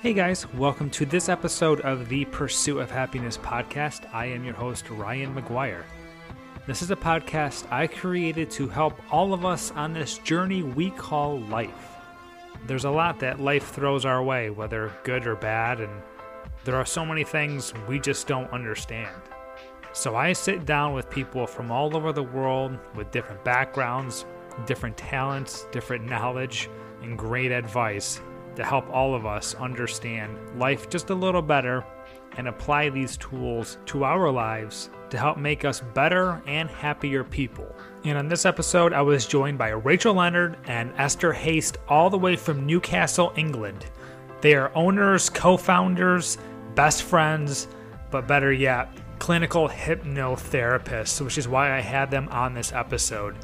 Hey guys, welcome to this episode of the Pursuit of Happiness podcast. I am your host, Ryan McGuire. This is a podcast I created to help all of us on this journey we call life. There's a lot that life throws our way, whether good or bad, and there are so many things we just don't understand. So I sit down with people from all over the world with different backgrounds, different talents, different knowledge, and great advice to help all of us understand life just a little better and apply these tools to our lives to help make us better and happier people. And on this episode, I was joined by Rachael Leonard and Esther Haste, all the way from Newcastle, England. They are owners, co founders, best friends, but better yet, clinical hypnotherapists, which is why I had them on this episode.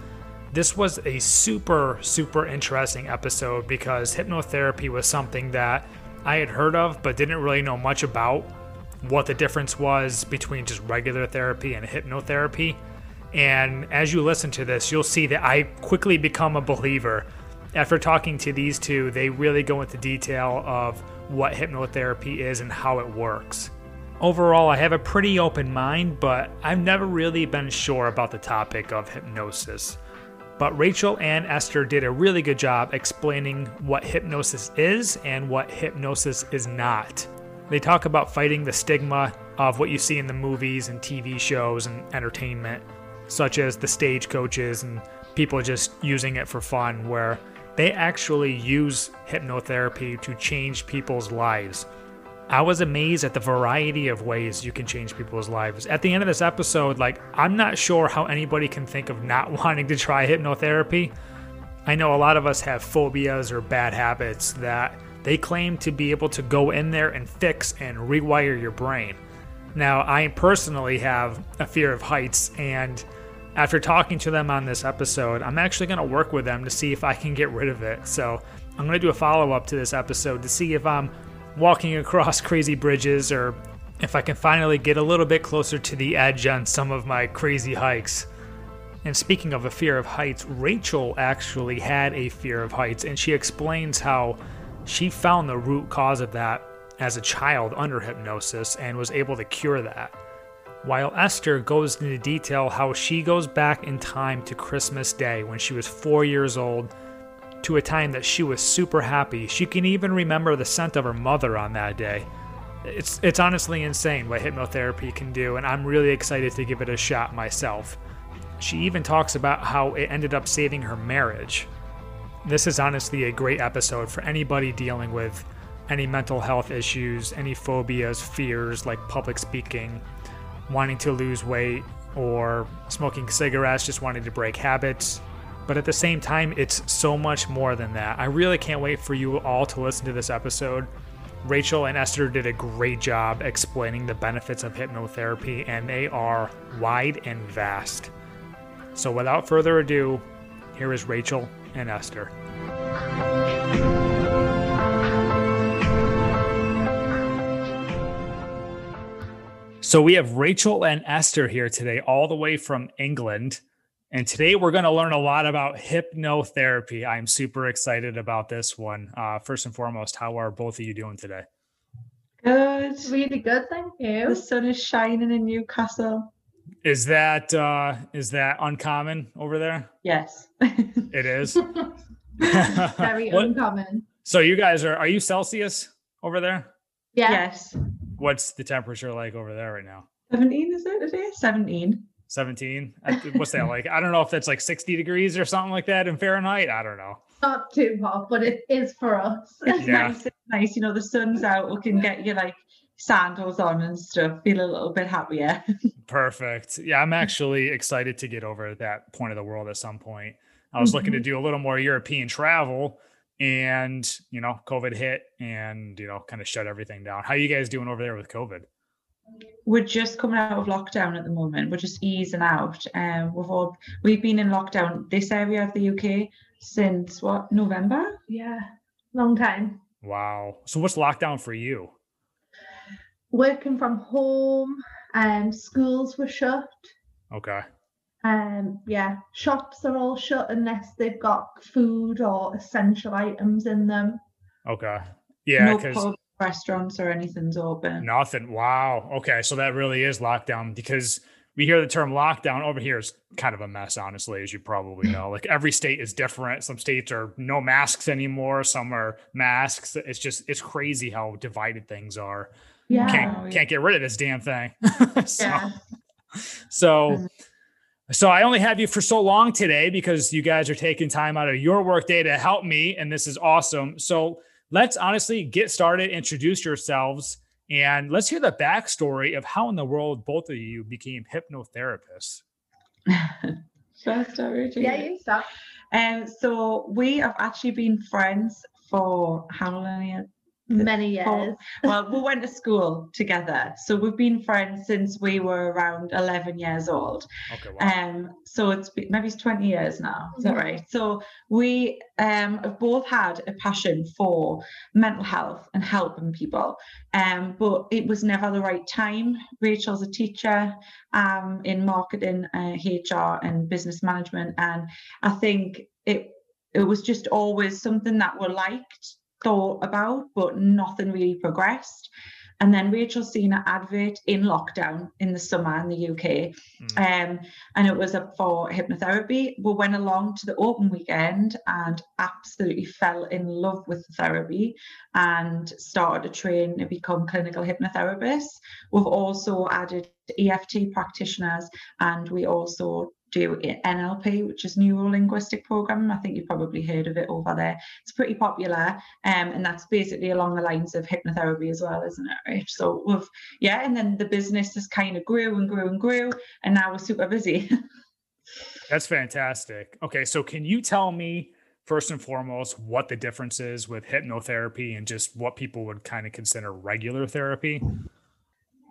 This was a super, super interesting episode because hypnotherapy was something that I had heard of but didn't really know much about what the difference was between just regular therapy and hypnotherapy. And as you listen to this, you'll see that I quickly become a believer. After talking to these two, they really go into detail of what hypnotherapy is and how it works. Overall, I have a pretty open mind, but I've never really been sure about the topic of hypnosis. But Rachael and Esther did a really good job explaining what hypnosis is and what hypnosis is not. They talk about fighting the stigma of what you see in the movies and TV shows and entertainment, such as the stagecoaches and people just using it for fun, where they actually use hypnotherapy to change people's lives. I was amazed at the variety of ways you can change people's lives. At the end of this episode, like, I'm not sure how anybody can think of not wanting to try hypnotherapy. I know a lot of us have phobias or bad habits that they claim to be able to go in there and fix and rewire your brain. Now, I personally have a fear of heights, and after talking to them on this episode, I'm actually going to work with them to see if I can get rid of it. So, I'm going to do a follow up to this episode to see if I'm walking across crazy bridges or if I can finally get a little bit closer to the edge on some of my crazy hikes. And speaking of a fear of heights, Rachael actually had a fear of heights, and she explains how she found the root cause of that as a child under hypnosis and was able to cure that. While Esther goes into detail how she goes back in time to Christmas Day when she was four years old to a time that she was super happy. She can even remember the scent of her mother on that day. It's it's honestly insane what hypnotherapy can do, and I'm really excited to give it a shot myself. She even talks about how it ended up saving her marriage. This is honestly a great episode for anybody dealing with any mental health issues, any phobias, fears like public speaking, wanting to lose weight, or smoking cigarettes, just wanting to break habits, but at the same time, it's so much more than that. I really can't wait for you all to listen to this episode. Rachael and Esther did a great job explaining the benefits of hypnotherapy, and they are wide and vast. So, without further ado, here is Rachael and Esther. So, we have Rachael and Esther here today, all the way from England. And today we're going to learn a lot about hypnotherapy. I'm super excited about this one. Uh, first and foremost, how are both of you doing today? Good. Really good, thank you. The sun is shining in Newcastle. Is that uh, is that uncommon over there? Yes. it is. Very uncommon. So you guys are are you Celsius over there? Yeah. Yes. What's the temperature like over there right now? 17 is it today? 17. 17 what's that like i don't know if that's like 60 degrees or something like that in fahrenheit i don't know not too hot but it is for us it's yeah. nice it's nice you know the sun's out we can get you like sandals on and stuff feel a little bit happier perfect yeah i'm actually excited to get over that point of the world at some point I was mm-hmm. looking to Mm-hmm. do a little more European travel and, you know, COVID hit and, you know, kind of shut everything down. How are you guys doing over there with COVID? We're just coming out of lockdown at the moment. We're just easing out. Um, we've all we've been in lockdown this area of the UK since what November? Yeah, long time. Wow. So what's lockdown for you? Working from home and schools were shut. Okay. Um, yeah, shops are all shut unless they've got food or essential items in them. Okay. Yeah, because pub, restaurants or anything's open. nothing. Wow. Okay. So that really is lockdown because we hear the term lockdown over here is kind of a mess, honestly, as you probably know. Like every state is different. Some states are no masks anymore, some are masks. It's just it's crazy how divided things are. Yeah. Can't can't get rid of this damn thing. so, Yeah. so Mm. so I only have you for so long today because you guys are taking time out of your work day to help me, and this is awesome. So let's honestly get started, introduce yourselves, and let's hear the backstory of how in the world both of you became hypnotherapists. First, I start, Yeah, you stop. Um, so we have actually been friends for how long years? Many Oh, years. well, we went to school together. So we've been friends since we were around 11 years old. Okay, wow. Um, so it's been, maybe it's 20 years now. Is that Mhm. right? So we um, have both had a passion for mental health and helping people. Um, but it was never the right time. Rachael's a teacher um, in marketing, uh, HR, and business management. And I think it it was just always something that we liked thought about, but nothing really progressed. And then Rachael seen an advert in lockdown in the summer in the UK, Mm. um, and it was up for hypnotherapy. We went along to the open weekend and absolutely fell in love with the therapy and started to train to become clinical hypnotherapists. We've also added EFT practitioners, and we also do NLP, which is neuro linguistic programming. I think you've probably heard of it over there. It's pretty popular, um, and that's basically along the lines of hypnotherapy as well, isn't it? So we've yeah, and then the business just kind of grew and grew and grew, and now we're super busy. That's fantastic. Okay, so can you tell me first and foremost what the difference is with hypnotherapy and just what people would kind of consider regular therapy?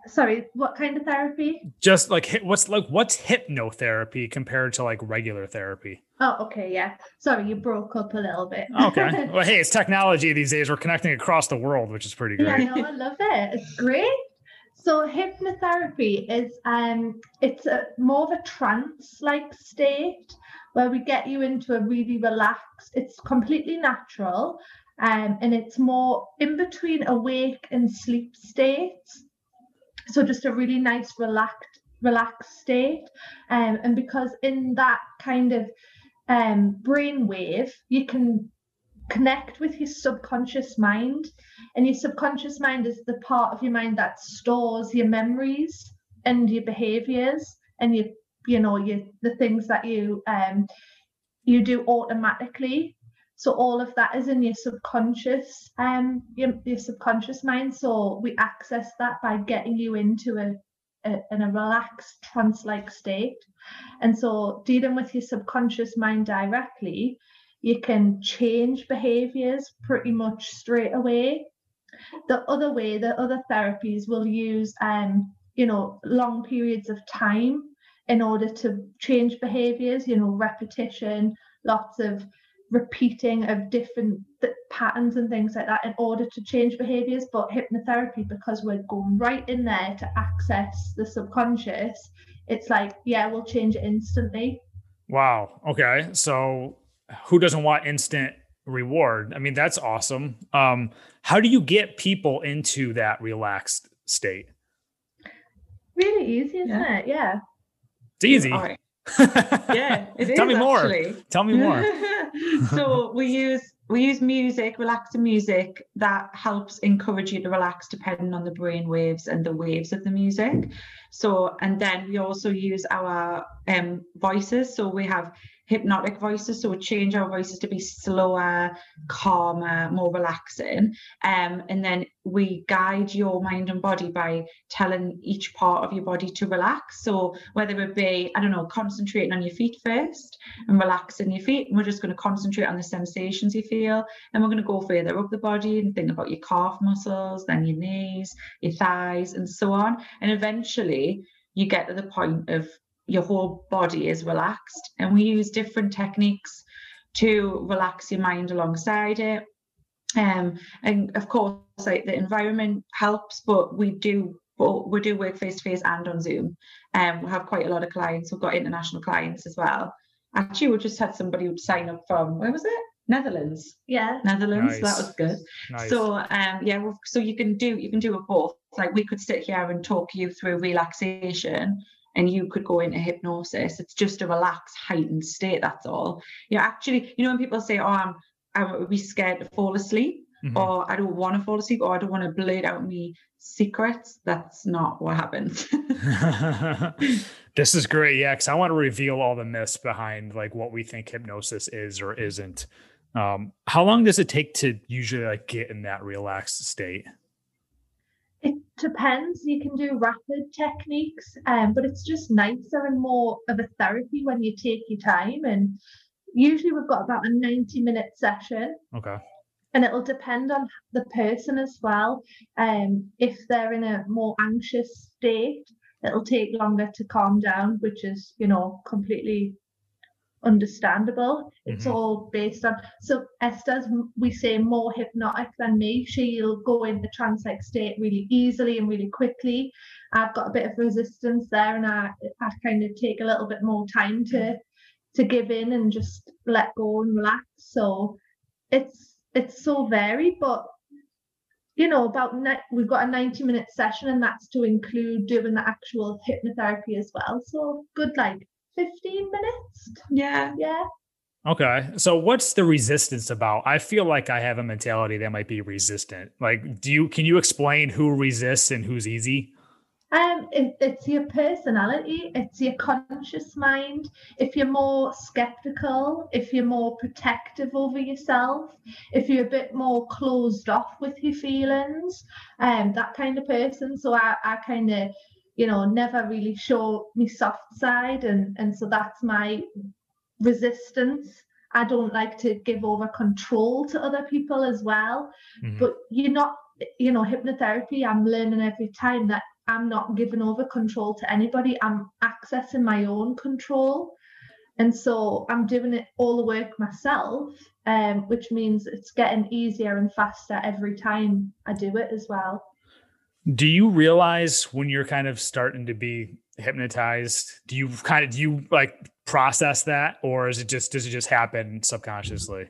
Sorry, what kind of therapy? Just like what's like what's hypnotherapy compared to like regular therapy? Oh, okay, yeah. Sorry, you broke up a little bit. Okay. well, hey, it's technology these days. We're connecting across the world, which is pretty yeah, great. no, I love it. It's great. So hypnotherapy is um it's a more of a trance-like state where we get you into a really relaxed, it's completely natural, um, and it's more in between awake and sleep states. So just a really nice relaxed relaxed state. Um, and because in that kind of um brain wave, you can connect with your subconscious mind and your subconscious mind is the part of your mind that stores your memories and your behaviors and your you know your the things that you um you do automatically so all of that is in your subconscious um your, your subconscious mind so we access that by getting you into a, in a relaxed trance-like state and so dealing with your subconscious mind directly you can change behaviors pretty much straight away. The other way, the other therapies will use, um, you know, long periods of time in order to change behaviors, you know, repetition, lots of repeating of different th- patterns and things like that in order to change behaviors. But hypnotherapy, because we're going right in there to access the subconscious, it's like, yeah, we'll change it instantly. Wow. Okay. So who doesn't want instant reward? I mean, that's awesome. Um, how do you get people into that relaxed state? Really easy, isn't Yeah. it? Yeah. It's easy. Yeah, it is. Tell me more. actually. Tell me more. so we use we use music, relaxing music that helps encourage you to relax depending on the brain waves and the waves of the music. So and then we also use our um voices. So we have hypnotic voices. So we change our voices to be slower, calmer, more relaxing. Um, and then we guide your mind and body by telling each part of your body to relax. So whether it be, I don't know, concentrating on your feet first and relaxing your feet, and we're just going to concentrate on the sensations you feel. And we're going to go further up the body and think about your calf muscles, then your knees, your thighs, and so on. And eventually you get to the point of your whole body is relaxed. And we use different techniques to relax your mind alongside it. Um, and of course, like the environment helps, but we do but we do work face to face and on Zoom. Um, we have quite a lot of clients. We've got international clients as well. Actually, we just had somebody would sign up from where was it? Netherlands. Yeah. Netherlands. Nice. That was good. Nice. So um yeah, so you can do you can do it both. Like we could sit here and talk you through relaxation and you could go into hypnosis. It's just a relaxed, heightened state, that's all. You're actually, you know, when people say, Oh, I'm I would be scared to fall asleep, Mhm. or I don't want to fall asleep, or I don't want to blurt out me secrets, that's not what happens. this is great. Yeah, because I want to reveal all the myths behind like what we think hypnosis is or isn't. Um, how long does it take to usually like get in that relaxed state? Depends. You can do rapid techniques, um, but it's just nicer and more of a therapy when you take your time. And usually we've got about a 90 minute session. Okay. and it'll depend on the person as well. Um, if they're in a more anxious state, it'll take longer to calm down, which is, you know, completely understandable. It's Mhm. all based on so Esther's we say more hypnotic than me. She'll go into trance-like state really easily and really quickly. I've got a bit of resistance there, and I I kind of take a little bit more time to to give in and just let go and relax. So it's it's so varied, but you know, about ni- we've got a 90 minute session, and that's to include doing the actual hypnotherapy as well. So good, like 15 minutes. yeah. Yeah. Okay. So what's the resistance about? I feel like I have a mentality that might be resistant. Like, do you can you explain who resists and who's easy? Um, it, it's your personality, it's your conscious mind. If you're more skeptical, if you're more protective over yourself, if you're a bit more closed off with your feelings, um, that kind of person. So I, I kind of, you know, never really show my soft side, and and so that's my resistance. I don't like to give over control to other people as well Mhm. but you're not you know hypnotherapy i'm learning every time that i'm not giving over control to anybody i'm accessing my own control and so i'm doing it all the work myself um, which means it's getting easier and faster every time i do it as well Do you realize when you're kind of starting to be hypnotized? Do you kind of do you like process that, or is it just does it just happen subconsciously?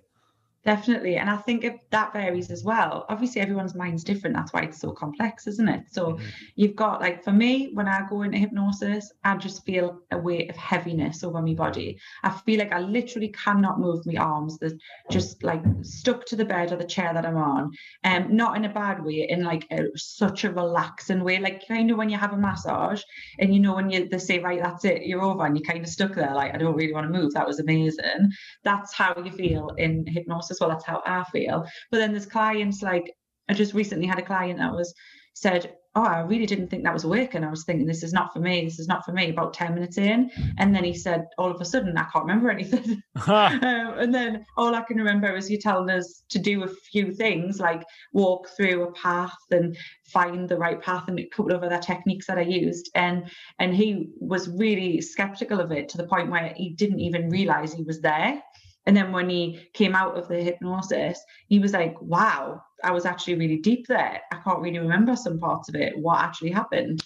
Definitely. And I think if that varies as well. Obviously, everyone's mind's different. That's why it's so complex, isn't it? So Mhm. you've got, like, for me, when I go into hypnosis, I just feel a weight of heaviness over my body. I feel like I literally cannot move my arms. They're just like stuck to the bed or the chair that I'm on. Um, not in a bad way, in like a, such a relaxing way. Like, kind of when you have a massage and you know, when you they say, right, that's it, you're over, and you're kind of stuck there, like, I don't really want to move. That was amazing. That's how you feel in hypnosis. Well, that's how I feel. But then there's clients like I just recently had a client that was said, Oh, I really didn't think that was working. I was thinking this is not for me. This is not for me. About 10 minutes in. And then he said, all of a sudden, I can't remember anything. um, and then all I can remember is you telling us to do a few things like walk through a path and find the right path and a couple of other techniques that I used. And and he was really skeptical of it to the point where he didn't even realize he was there. And then when he came out of the hypnosis, he was like, wow, I was actually really deep there. I can't really remember some parts of it. What actually happened?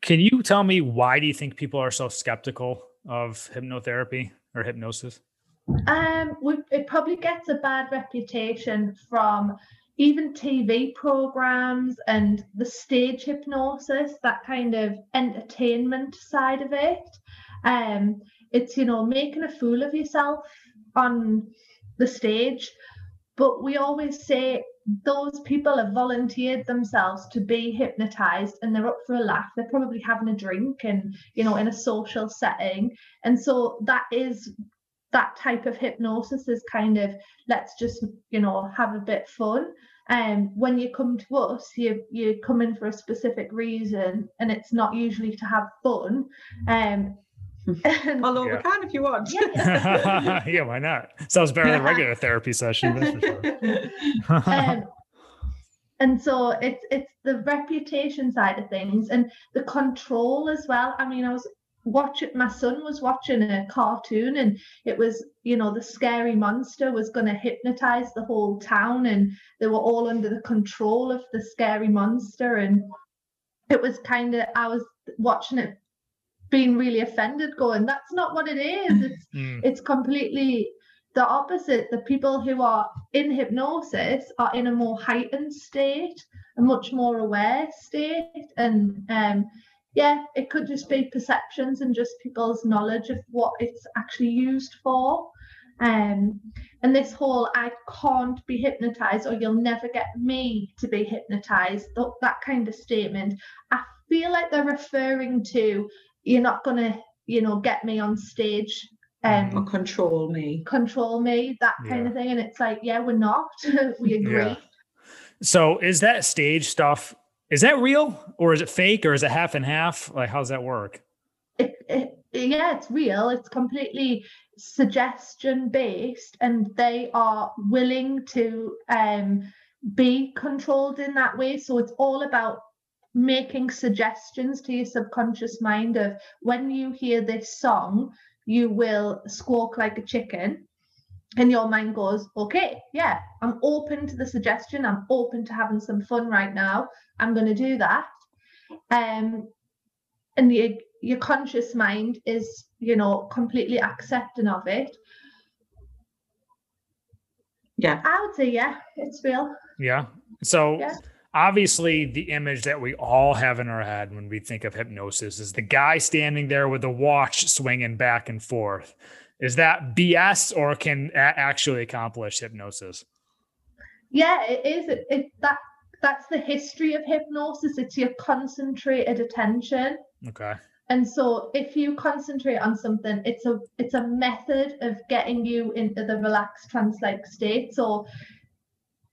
Can you tell me why do you think people are so skeptical of hypnotherapy or hypnosis? Um, it probably gets a bad reputation from even TV programs and the stage hypnosis, that kind of entertainment side of it. Um, it's you know making a fool of yourself on the stage, but we always say those people have volunteered themselves to be hypnotized and they're up for a laugh. They're probably having a drink and you know in a social setting. And so that is that type of hypnosis is kind of let's just you know have a bit fun. And um, when you come to us you you come in for a specific reason and it's not usually to have fun. Um Although yeah. we can if you want. Yeah, yeah why not? Sounds better than regular therapy session. Sure. um, and so it's it's the reputation side of things and the control as well. I mean, I was watching my son was watching a cartoon and it was you know the scary monster was going to hypnotize the whole town and they were all under the control of the scary monster and it was kind of i was watching it being really offended going that's not what it is. It's mm. it's completely the opposite. The people who are in hypnosis are in a more heightened state a much more aware state. And um yeah it could just be perceptions and just people's knowledge of what it's actually used for. Um and this whole i can't be hypnotized or you'll never get me to be hypnotized that kind of statement i feel like they're referring to you're not going to you know get me on stage um or control me. control me that kind yeah. of thing and it's like yeah we're not. We agree. Yeah. so is that stage stuff is that real or is it fake or is it half and half? Like how's that work? It, it, yeah it's real. It's completely suggestion based and they are willing to um be controlled in that way. So it's all about making suggestions to your subconscious mind of when you hear this song, you will squawk like a chicken. And your mind goes, okay, yeah, I'm open to the suggestion. I'm open to having some fun right now. I'm going to do that. Um, and the, your conscious mind is, you know, completely accepting of it. Yeah. I would say, yeah, it's real. Yeah. So, yeah obviously the image that we all have in our head when we think of hypnosis is the guy standing there with the watch swinging back and forth. Is that bs or can actually accomplish hypnosis? Yeah it is. It, it, that that's the history of hypnosis. It's your concentrated attention. Okay. And so if you concentrate on something it's a it's a method of getting you into the relaxed trance-like state. So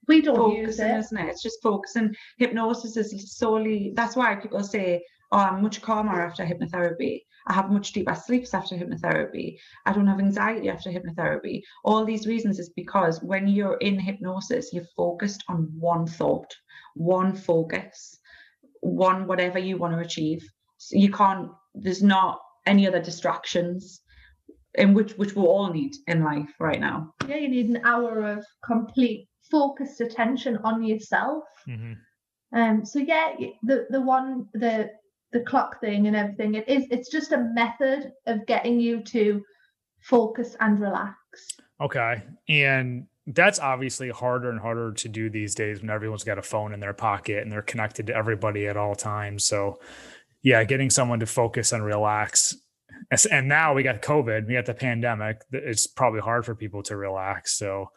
we don't focusing, use it. isn't it? It's just focusing. Hypnosis is solely that's why people say, Oh, I'm much calmer after hypnotherapy. I have much deeper sleeps after hypnotherapy. I don't have anxiety after hypnotherapy. All these reasons is because when you're in hypnosis, you're focused on one thought, one focus, one whatever you want to achieve. So you can't, there's not any other distractions in which which we all need in life right now. Yeah, you need an hour of complete focused attention on yourself. Mm-hmm. Um, so yeah, the the one the the clock thing and everything, it is it's just a method of getting you to focus and relax. Okay. And that's obviously harder and harder to do these days when everyone's got a phone in their pocket and they're connected to everybody at all times. So yeah, getting someone to focus and relax. And now we got COVID, we got the pandemic. It's probably hard for people to relax. So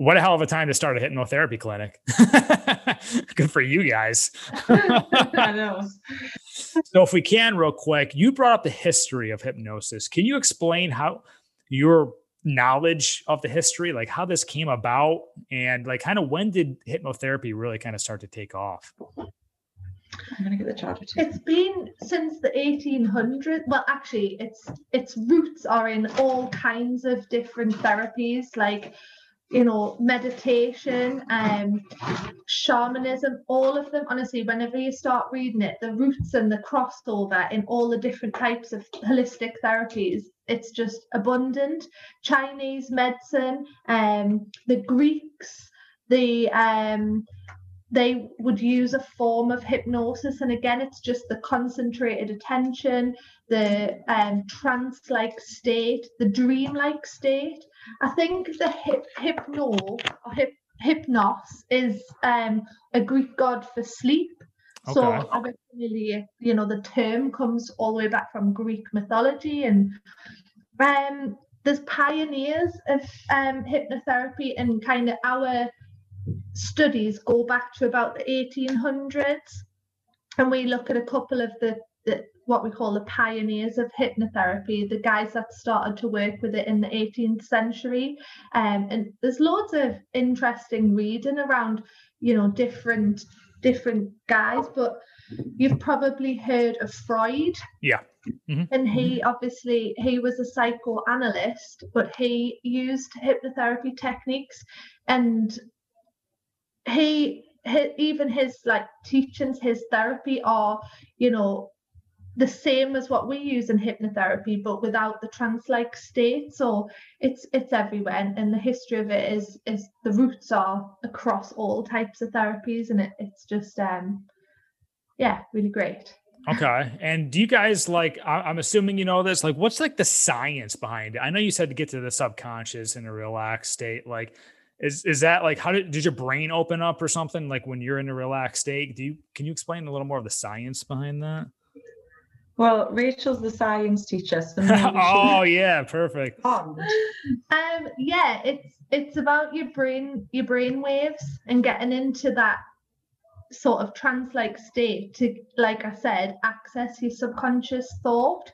what a hell of a time to start a hypnotherapy clinic. Good for you guys. I know. So, if we can, real quick, you brought up the history of hypnosis. Can you explain how your knowledge of the history, like how this came about, and like kind of when did hypnotherapy really kind of start to take off? I'm gonna get the charger too. It's been since the 1800s. Well, actually, its its roots are in all kinds of different therapies, like you know, meditation, um, shamanism, all of them. Honestly, whenever you start reading it, the roots and the crossover in all the different types of holistic therapies, it's just abundant. Chinese medicine, um, the Greeks, the um, they would use a form of hypnosis and again it's just the concentrated attention the um, trance-like state the dream-like state. I think the hip, hypno or hip, hypnos is um, a greek god for sleep. Okay. so originally you know the term comes all the way back from greek mythology and um, there's pioneers of um, hypnotherapy and kind of our studies go back to about the 1800s and we look at a couple of the, the what we call the pioneers of hypnotherapy, the guys that started to work with it in the 18th century. Um, and there's loads of interesting reading around, you know, different different guys, but you've probably heard of Freud. Yeah. Mm-hmm. And he obviously he was a psychoanalyst, but he used hypnotherapy techniques and he, he even his like teachings, his therapy are, you know, the same as what we use in hypnotherapy but without the trance-like state. So it's it's everywhere and, the history of it is is the roots are across all types of therapies and it, it's just um yeah really great. Okay and do you guys like i'm assuming you know this like what's like the science behind it? I know you said to get to the subconscious in a relaxed state like is is that like how did did your brain open up or something like when you're in a relaxed state? Do you can you explain a little more of the science behind that well, Rachael's the science teacher. So oh yeah, perfect. Um, yeah, it's it's about your brain, your brain waves, and getting into that sort of trance-like state to, like I said, access your subconscious thought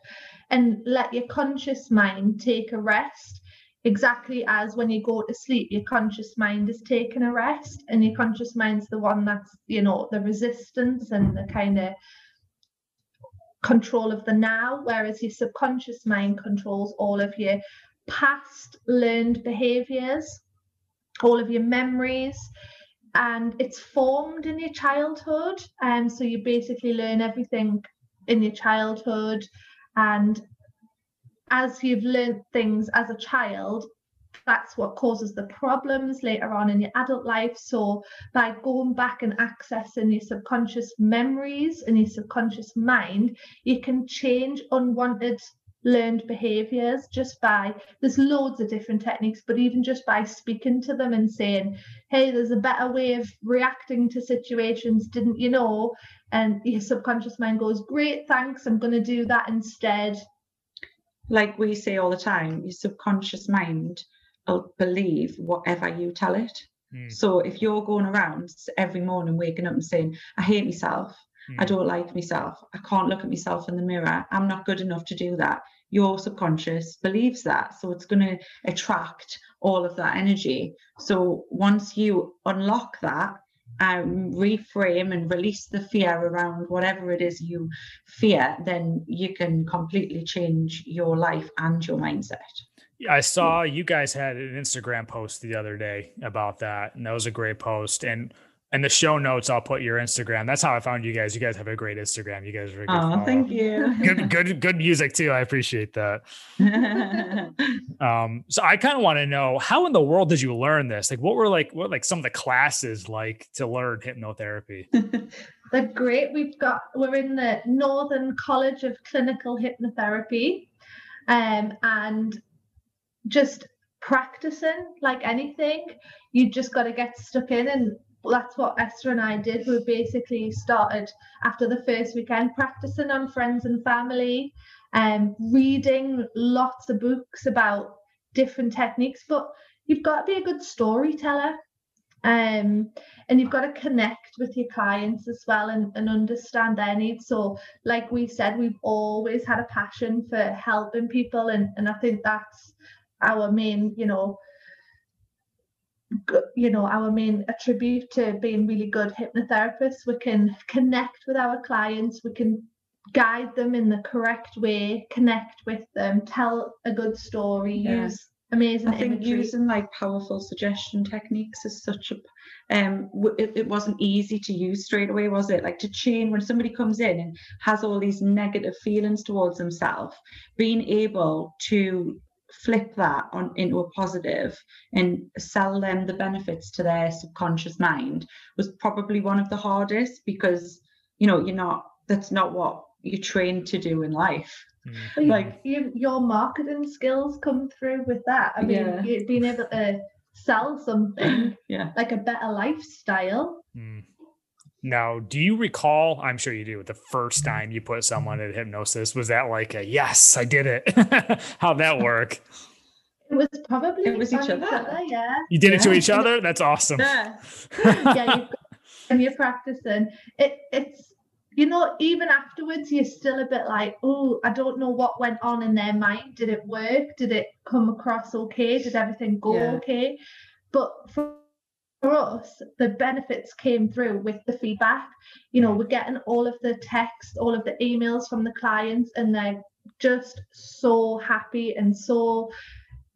and let your conscious mind take a rest. Exactly as when you go to sleep, your conscious mind is taking a rest, and your conscious mind's the one that's, you know, the resistance and the kind of control of the now, whereas your subconscious mind controls all of your past learned behaviors, all of your memories, and it's formed in your childhood. And so you basically learn everything in your childhood. And as you've learned things as a child, that's what causes the problems later on in your adult life. So, by going back and accessing your subconscious memories and your subconscious mind, you can change unwanted learned behaviors just by there's loads of different techniques but even just by speaking to them and saying hey there's a better way of reacting to situations didn't you know and your subconscious mind goes great thanks i'm going to do that instead like we say all the time your subconscious mind will believe whatever you tell it. Mm. So if you're going around every morning waking up and saying, I hate myself, mm. I hmm. don't like myself, I can't look at myself in the mirror, I'm not good enough to do that, your subconscious believes that. So it's going to attract all of that energy. So once you unlock that, um, reframe and release the fear around whatever it is you fear, then you can completely change your life and your mindset. I saw you guys had an Instagram post the other day about that, and that was a great post. And and the show notes, I'll put your Instagram. That's how I found you guys. You guys have a great Instagram. You guys are a good. Oh, thank you. good, good, good music too. I appreciate that. um, so I kind of want to know how in the world did you learn this? Like, what were like what like some of the classes like to learn hypnotherapy? They're great. We've got we're in the Northern College of Clinical Hypnotherapy, um, and just practicing like anything. You just got to get stuck in and that's what Esther and I did. We basically started after the first weekend practicing on friends and family, and um, reading lots of books about different techniques. But you've got to be a good storyteller. Um, and you've got to connect with your clients as well and, and understand their needs. So, like we said, we've always had a passion for helping people, and, and I think that's our main, you know, you know our main attribute to being really good hypnotherapists we can connect with our clients we can guide them in the correct way connect with them tell a good story yeah. use amazing i think imagery. using like powerful suggestion techniques is such a um it, it wasn't easy to use straight away was it like to chain when somebody comes in and has all these negative feelings towards themselves being able to flip that on into a positive and sell them the benefits to their subconscious mind was probably one of the hardest because you know you're not that's not what you're trained to do in life mm. like you, your marketing skills come through with that i mean yeah. being able to sell something yeah like a better lifestyle mm. Now, do you recall? I'm sure you do. The first time you put someone in hypnosis, was that like a yes, I did it? How'd that work? It was probably it was each other. other. Yeah. You did yeah. it to each other. That's awesome. Yeah. yeah. You, and you're practicing. It it's you know, even afterwards, you're still a bit like, oh, I don't know what went on in their mind. Did it work? Did it come across okay? Did everything go yeah. okay? But for for us, the benefits came through with the feedback. You know, we're getting all of the text, all of the emails from the clients, and they're just so happy and so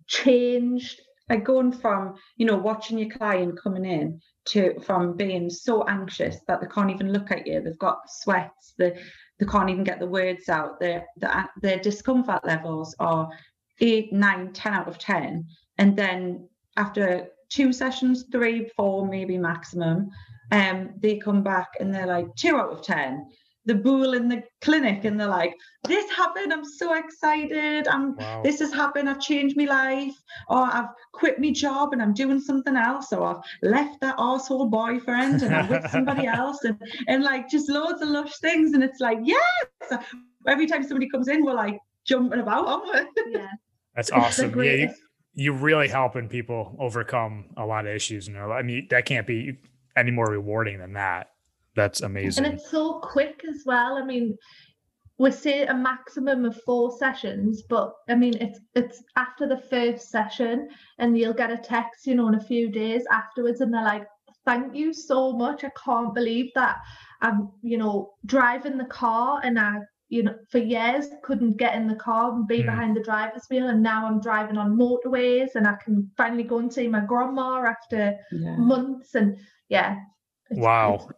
changed. Like going from, you know, watching your client coming in to from being so anxious that they can't even look at you, they've got sweats, they, they can't even get the words out, their, their, their discomfort levels are eight, nine, 10 out of 10. And then after two sessions, three, four, maybe maximum. Um, they come back and they're like two out of ten. The bull in the clinic and they're like, "This happened. I'm so excited. I'm wow. this has happened. I've changed my life, or I've quit my job and I'm doing something else, or I've left that asshole boyfriend and I'm with somebody else, and and like just loads of lush things. And it's like, yes. Every time somebody comes in, we're like jumping about, On. Yeah. That's awesome. Yeah, you, you're really helping people overcome a lot of issues their life. I mean, that can't be any more rewarding than that. That's amazing. And it's so quick as well. I mean, we say a maximum of four sessions, but I mean it's it's after the first session and you'll get a text, you know, in a few days afterwards, and they're like, Thank you so much. I can't believe that I'm, you know, driving the car and I you know, for years couldn't get in the car and be mm. behind the driver's wheel, and now I'm driving on motorways, and I can finally go and see my grandma after yeah. months, and yeah. It's, wow,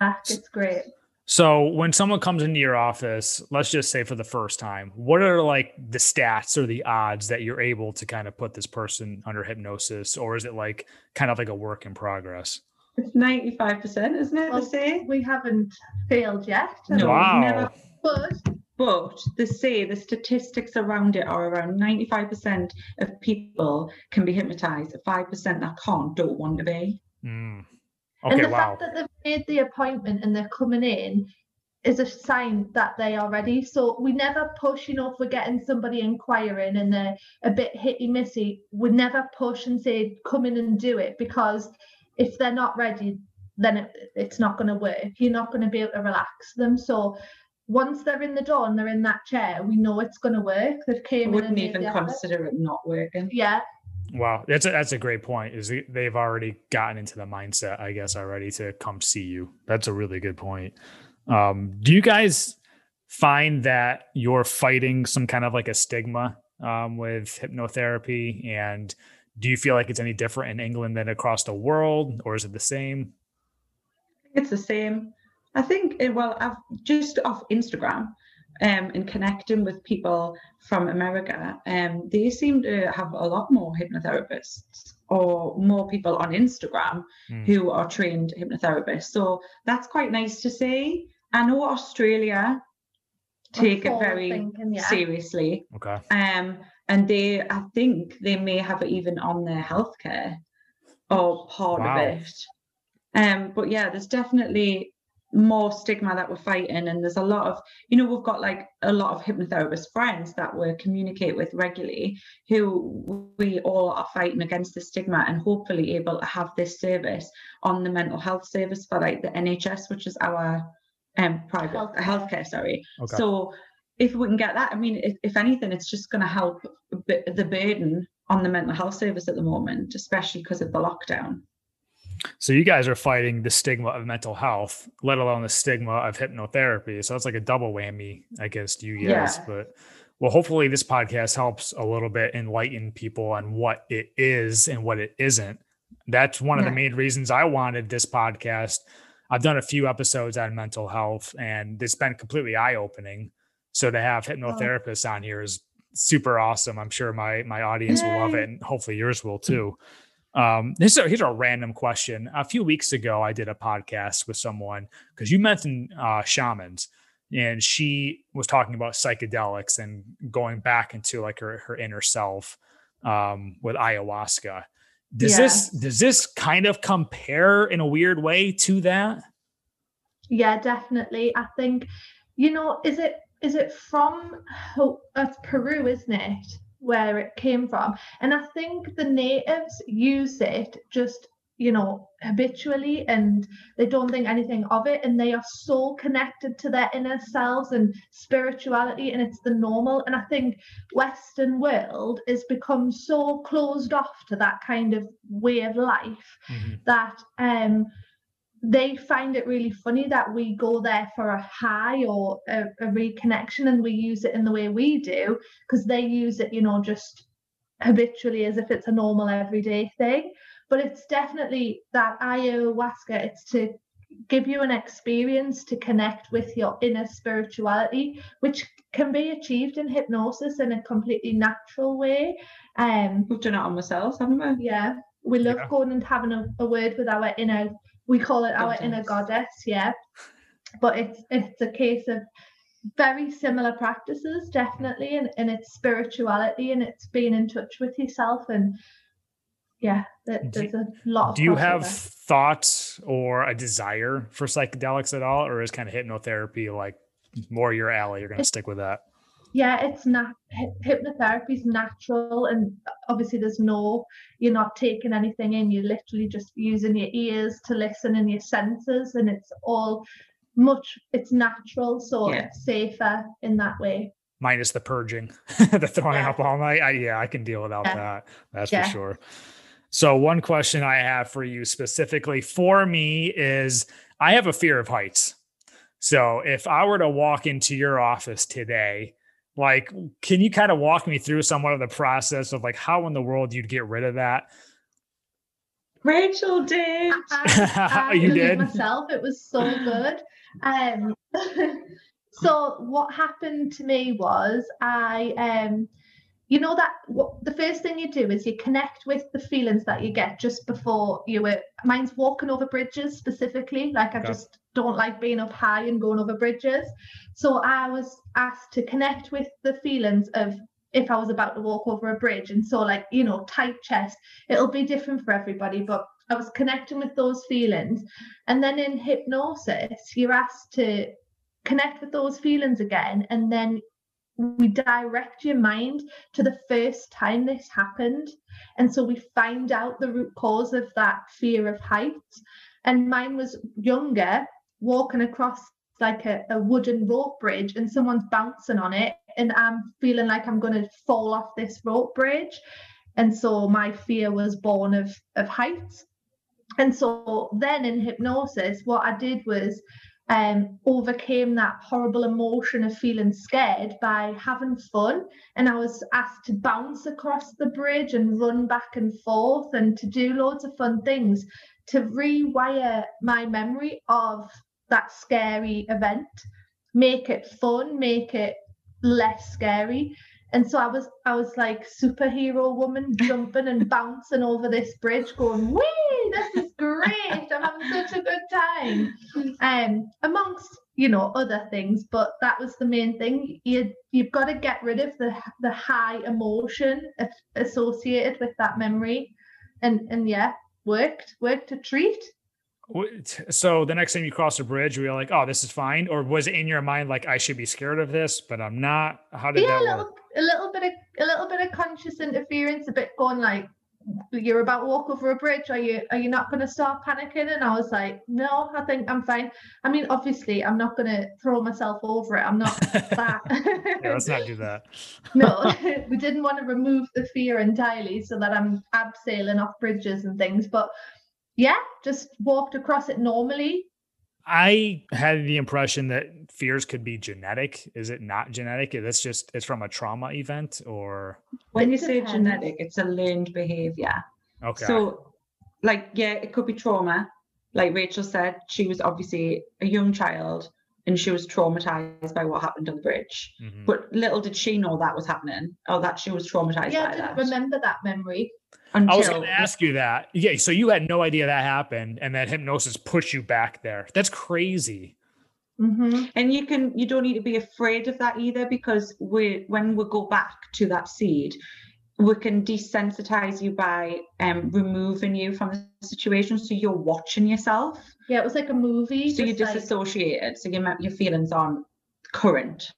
it's, it's great. So when someone comes into your office, let's just say for the first time, what are like the stats or the odds that you're able to kind of put this person under hypnosis, or is it like kind of like a work in progress? It's ninety five percent, isn't it? Well, say we haven't failed yet. No, wow. Never, but but the say the statistics around it are around 95% of people can be hypnotized 5% that can't don't want to be mm. okay, and the wow. fact that they've made the appointment and they're coming in is a sign that they are ready so we never push you know if we're getting somebody inquiring and they're a bit hitty missy we never push and say come in and do it because if they're not ready then it, it's not going to work you're not going to be able to relax them so once they're in the door and they're in that chair, we know it's going to work. They've came. I wouldn't even consider it not working. Yeah. Wow, that's a, that's a great point. Is they've already gotten into the mindset, I guess, already to come see you. That's a really good point. Um, do you guys find that you're fighting some kind of like a stigma um, with hypnotherapy, and do you feel like it's any different in England than across the world, or is it the same? It's the same. I think, eh, well, I've just off Instagram um, and connecting with people from America, um, they seem to have a lot more hypnotherapists or more people on Instagram mm. who are trained hypnotherapists. So that's quite nice to see. I know Australia take it very thinking, yeah. seriously. Okay. Um, and they, I think they may have it even on their healthcare or part wow. of it. Um, but yeah, there's definitely more stigma that we're fighting and there's a lot of you know we've got like a lot of hypnotherapist friends that we communicate with regularly who we all are fighting against the stigma and hopefully able to have this service on the mental health service for like the NHS which is our um private healthcare, healthcare sorry. Okay. so if we can get that i mean if, if anything it's just going to help the burden on the mental health service at the moment especially because of the lockdown so you guys are fighting the stigma of mental health, let alone the stigma of hypnotherapy. So that's like a double whammy against you guys. Yeah. But well, hopefully this podcast helps a little bit enlighten people on what it is and what it isn't. That's one yeah. of the main reasons I wanted this podcast. I've done a few episodes on mental health and it's been completely eye-opening. So to have oh. hypnotherapists on here is super awesome. I'm sure my my audience Yay. will love it and hopefully yours will too. Um, here's a, here's a random question. A few weeks ago, I did a podcast with someone because you mentioned uh, shamans, and she was talking about psychedelics and going back into like her, her inner self um, with ayahuasca. Does yeah. this does this kind of compare in a weird way to that? Yeah, definitely. I think you know, is it is it from uh, Peru, isn't it? Where it came from. And I think the natives use it just you know, habitually and they don't think anything of it. And they are so connected to their inner selves and spirituality, and it's the normal. And I think Western world has become so closed off to that kind of way of life mm-hmm. that um they find it really funny that we go there for a high or a, a reconnection and we use it in the way we do because they use it, you know, just habitually as if it's a normal everyday thing. But it's definitely that ayahuasca, it's to give you an experience to connect with your inner spirituality, which can be achieved in hypnosis in a completely natural way. Um, We've done it on ourselves, haven't we? Yeah. We love yeah. going and having a, a word with our inner we call it our inner goddess. yeah. But it's it's a case of very similar practices definitely and, and it's spirituality and it's being in touch with yourself and yeah there's a lot do you have thoughts or a desire for psychedelics at all or is kind of hypnotherapy like more your alley you're going to stick with that yeah it's not hypnotherapy is natural and obviously there's no you're not taking anything in you're literally just using your ears to listen and your senses and it's all much it's natural so yeah. it's safer in that way minus the purging the throwing yeah. up all night I, yeah i can deal without yeah. that that's for sure so one question i have for you specifically for me is i have a fear of heights so if i were to walk into your office today like, can you kind of walk me through somewhat of the process of like how in the world you'd get rid of that? Rachael did. I, I you did myself. It was so good. Um, so what happened to me was I um you know that what the first thing you do is you connect with the feelings that you get just before you were mine's walking over bridges specifically like i just don't like being up high and going over bridges. So i was asked to connect with the feelings of if i was about to walk over a bridge. And so like you know tight chest it'll be different for everybody but i was connecting with those feelings. And then in hypnosis you're asked to connect with those feelings again. And then we direct your mind to the first time this happened. And so we find out the root cause of that fear of heights. And mine was younger, walking across like a, a wooden rope bridge, and someone's bouncing on it. And I'm feeling like I'm going to fall off this rope bridge. And so my fear was born of, of heights. And so then in hypnosis, what I did was um, overcame that horrible emotion of feeling scared by having fun. And I was asked to bounce across the bridge and run back and forth and to do loads of fun things to rewire my memory of that scary event, make it fun, make it less scary. And so I was I was like superhero woman jumping and bouncing over this bridge, going, Wee, this is great. I'm having such a good time. Um, amongst, you know, other things, but that was the main thing. You you've got to get rid of the the high emotion associated with that memory. And and yeah, worked, worked a treat. So the next time you cross a bridge, were you like, "Oh, this is fine," or was it in your mind like, "I should be scared of this, but I'm not"? How did yeah, that a little, work? A little bit of a little bit of conscious interference, a bit going like, "You're about to walk over a bridge. Are you are you not going to start panicking?" And I was like, "No, I think I'm fine." I mean, obviously, I'm not going to throw myself over it. I'm not that. yeah, let's not do that. no, we didn't want to remove the fear entirely, so that I'm abseiling off bridges and things, but yeah, just walked across it normally. I had the impression that fears could be genetic. Is it not genetic? It's just it's from a trauma event or when you say genetic, it's a learned behavior. Okay. So like yeah, it could be trauma. Like Rachael said, she was obviously a young child and she was traumatized by what happened on the bridge. Mm-hmm. But little did she know that was happening or that she was traumatized yeah, I didn't that. remember that memory. Until... I was going to ask you that. Yeah, so you had no idea that happened, and that hypnosis pushed you back there. That's crazy. Mm-hmm. And you can you don't need to be afraid of that either because we when we go back to that seed, we can desensitize you by um, removing you from the situation, so you're watching yourself. Yeah, it was like a movie. So you're disassociated, like... so your your feelings aren't current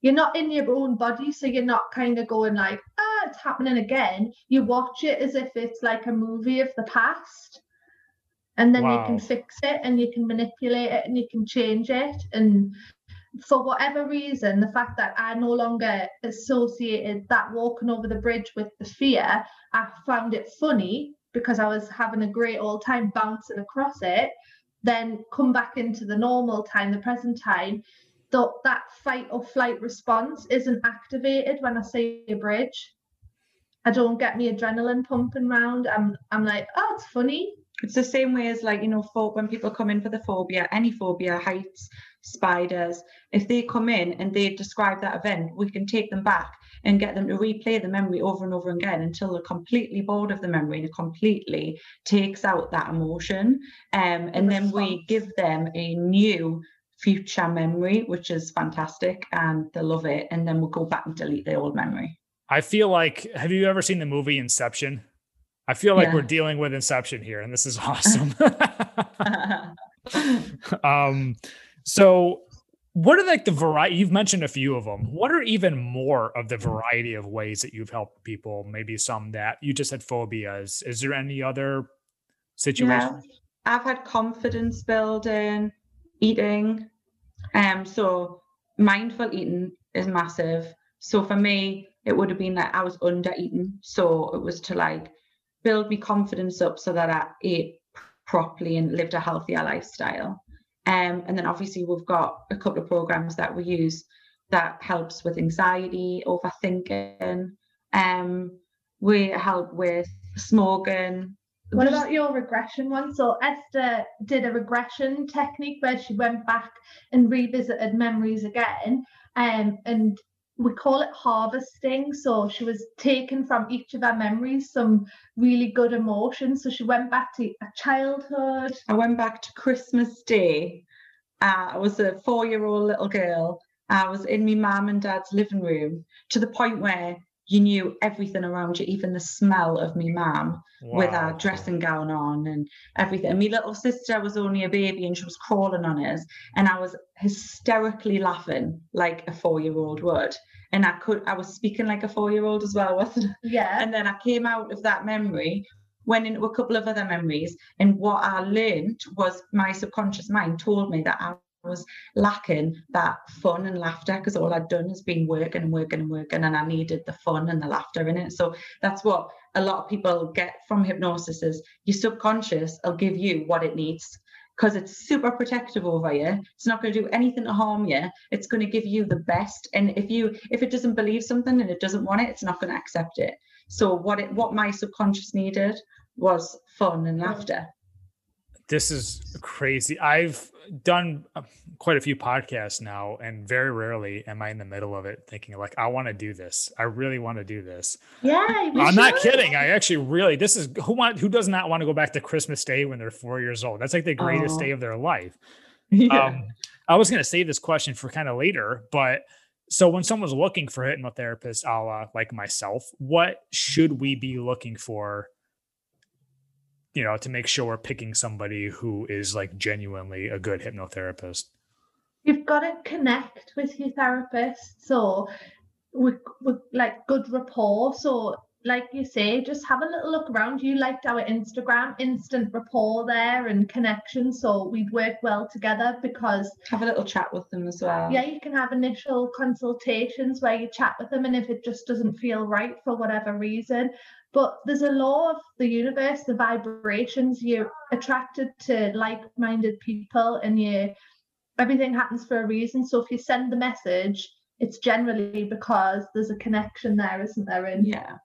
you're not in your own body so you're not kind of going like ah it's happening again you watch it as if it's like a movie of the past. And then Wow. you can fix it and you can manipulate it and you can change it. And for whatever reason the fact that i no longer associated that walking over the bridge with the fear i found it funny because i was having a great old time bouncing across it then come back into the normal time the present time that that fight or flight response isn't activated when i see a bridge i don't get me adrenaline pumping round i'm i'm like oh it's funny It's the same way as like, you know, for when people come in for the phobia, any phobia, heights, spiders, if they come in and they describe that event, we can take them back and get them to replay the memory over and over again until they're completely bored of the memory and it completely takes out that emotion. Um, and then we give them a new future memory, which is fantastic and they love it. And then we'll go back and delete the old memory. I feel like have you ever seen the movie Inception? I feel like Yeah. we're dealing with Inception here, and this is awesome. um, so what are like the variety? You've mentioned a few of them. What are even more of the variety of ways that you've helped people? Maybe some that you just had phobias. Is there any other situation? Yeah, I've had confidence building, eating. Um, so mindful eating is massive. So for me, it would have been like I was under eating. So it was to like build me confidence up so that I ate properly and lived a healthier lifestyle. Um, and then obviously we've got a couple of programs that we use that helps with anxiety, overthinking. Um, we help with smoking. What about your regression one? So Esther did a regression technique where she went back and revisited memories again, um, and we call it harvesting. So she was taking from each of her memories some really good emotions. So she went back to a childhood. I went back to Christmas Day. Uh, I was a four year old little girl. I was in my mum and dad's living room to the point where you knew everything around you, even the smell of me mum with our dressing gown on and everything. And my little sister was only a baby and she was crawling on us. And I was hysterically laughing like a four year old would. And I could, I was speaking like a four year old as well, wasn't I? Yeah. And then I came out of that memory, went into a couple of other memories, and what I learned was my subconscious mind told me that I was lacking that fun and laughter because all I'd done has been working and working and working, and I needed the fun and the laughter in it. So that's what a lot of people get from hypnosis is your subconscious will give you what it needs because it's super protective over you. It's not going to do anything to harm you. It's going to give you the best. And if you if it doesn't believe something and it doesn't want it, it's not going to accept it. So what it what my subconscious needed was fun and laughter. This is crazy. I've done uh, quite a few podcasts now, and very rarely am I in the middle of it thinking like, I want to do this. I really want to do this. yeah. I'm not kidding. I actually really this is who want who does not want to go back to Christmas Day when they're four years old. That's like the greatest Oh. day of their life. Yeah. Um, I was going to save this question for kind of later, but so when someone's looking for a hypnotherapist, a la like myself, what should we be looking for? You know, to make sure we're picking somebody who is like genuinely a good hypnotherapist. You've got to connect with your therapist. So with, with like good rapport. So like you say, just have a little look around. You liked our Instagram, instant rapport there and connection. So we'd work well together because Have a little chat with them as well. yeah, you can have initial consultations where you chat with them, and if it just doesn't feel right for whatever reason, but there's a law of the universe, the vibrations. You're attracted to like-minded people, and you everything happens for a reason. So if you send the message, it's generally because there's a connection there, isn't there? And Yeah.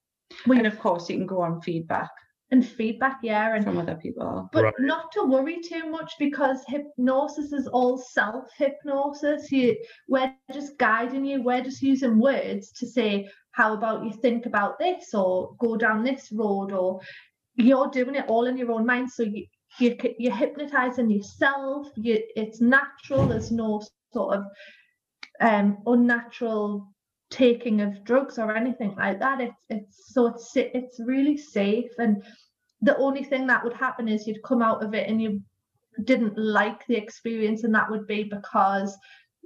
And of course you can go on feedback and feedback, yeah, and from other people. but Right. not to worry too much because hypnosis is all self hypnosis. You, we're just guiding you. We're just using words to say, "How about you think about this, or go down this road," or you're doing it all in your own mind. So you you you're hypnotizing yourself. You, it's natural. There's no sort of um, unnatural taking of drugs or anything like that. It's it's so it's it's really safe and the only thing that would happen is you'd come out of it and you didn't like the experience and that would be because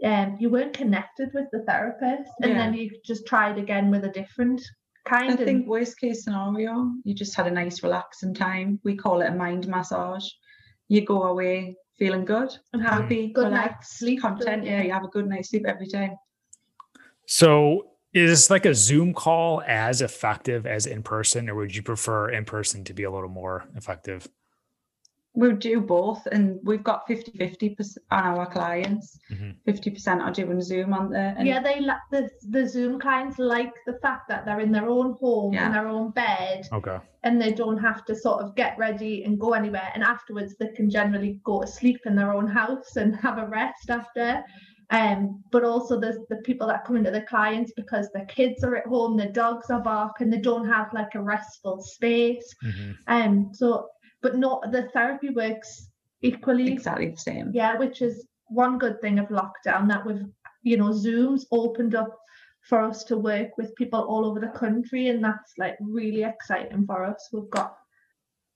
um, you weren't connected with the therapist and then you just tried again with a different kind I of think worst case scenario, you just had a nice relaxing time. We call it a mind massage. you go away feeling good and have happy, good night's sleep. content. Yeah, you have a good night's sleep every day. So is like a Zoom call as effective as in person, or would you prefer in person to be a little more effective? we do both and we've got 50 50 on our clients Mhm. 50 percent are doing zoom on there and Yeah, they like the the Zoom clients like the fact that they're in their own home Yeah. in their own bed Okay. and they don't have to sort of get ready and go anywhere. And afterwards, they can generally go to sleep in their own house and have a rest after. Um, but also there's the people that come into the clients because their kids are at home, their dogs are barking, they don't have like a restful space. Mhm. Um, so but not the therapy works equally. exactly the same Yeah, which is one good thing of lockdown that we've, you know, Zoom's opened up for us to work with people all over the country, and that's like really exciting for us. We've got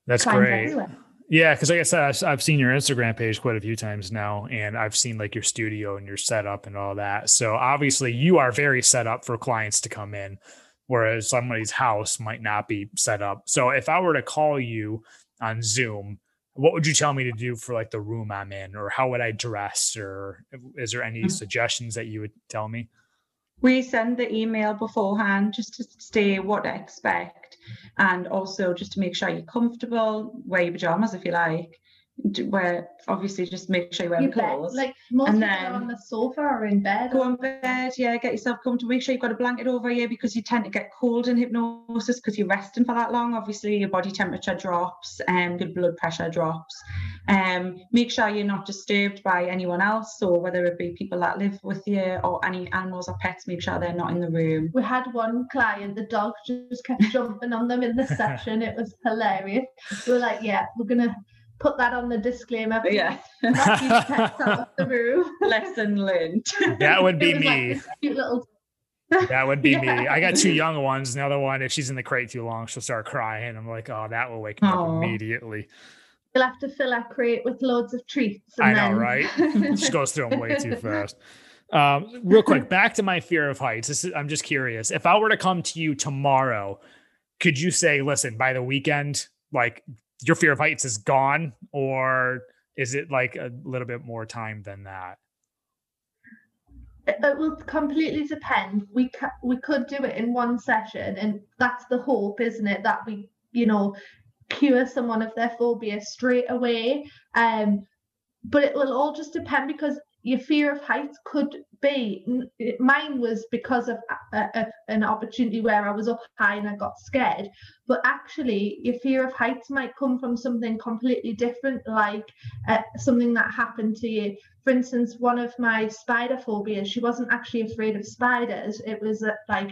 That's clients great. everywhere. Yeah, because like I said, I've, I've seen your Instagram page quite a few times now, and I've seen like your studio and your setup and all that. So obviously, you are very set up for clients to come in, whereas somebody's house might not be set up. So if I were to call you on Zoom, what would you tell me to do for like the room I'm in, or how would I dress, or is there any Mm. suggestions that you would tell me? we send the email beforehand just to say what to expect and also just to make sure you're comfortable wear your pajamas if you like d- wear obviously just make sure you're wearing You bet. clothes Like most And people are on the sofa or in bed. go on bed yeah get yourself comfortable make sure you've got a blanket over you because you tend to get cold in hypnosis because you're resting for that long obviously your body temperature drops and your blood pressure drops um make sure you're not disturbed by anyone else so whether it be people that live with you or any animals or pets make sure they're not in the room We had one client, the dog just kept jumping on them in the session. It was hilarious. We were like, yeah, we're gonna put that on the disclaimer. please yeah Not keep pets out the room. lesson learned That would be It was like me. cute little That would be me. I got two young ones. Another one, if she's in the crate too long, she'll start crying. I'm like, oh, that will wake me up immediately. You'll have to fill our crate with loads of treats. I And know, then... right? She goes through them way too fast. Um, real quick, back to my fear of heights. This is, I'm just curious. If I were to come to you tomorrow, could you say, listen, by the weekend, like your fear of heights is gone, or is it like a little bit more time than that? It, it will completely depend. We ca- we could do it in one session, and that's the hope, isn't it? That we, you know, cure someone of their phobia straight away. Um, but it will all just depend because your fear of heights could be mine was because of a, a, an opportunity where I was up high and I got scared. But actually, your fear of heights might come from something completely different, like uh, something that happened to you for instance, one of my spider phobias, she wasn't actually afraid of spiders. It was uh, like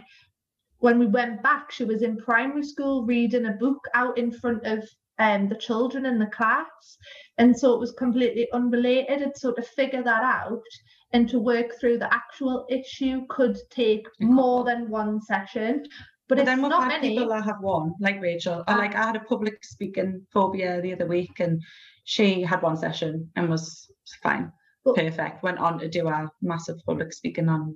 when we went back, she was in primary school reading a book out in front of um, the children in the class. And so it was completely unrelated. And so to figure that out and to work through the actual issue could take more than one session. But, But it's then we've not had many. people that have one, like Rachael. Or Ah. like I had a public speaking phobia the other week, and she had one session and was fine, But- perfect. Went on to do a massive public speaking on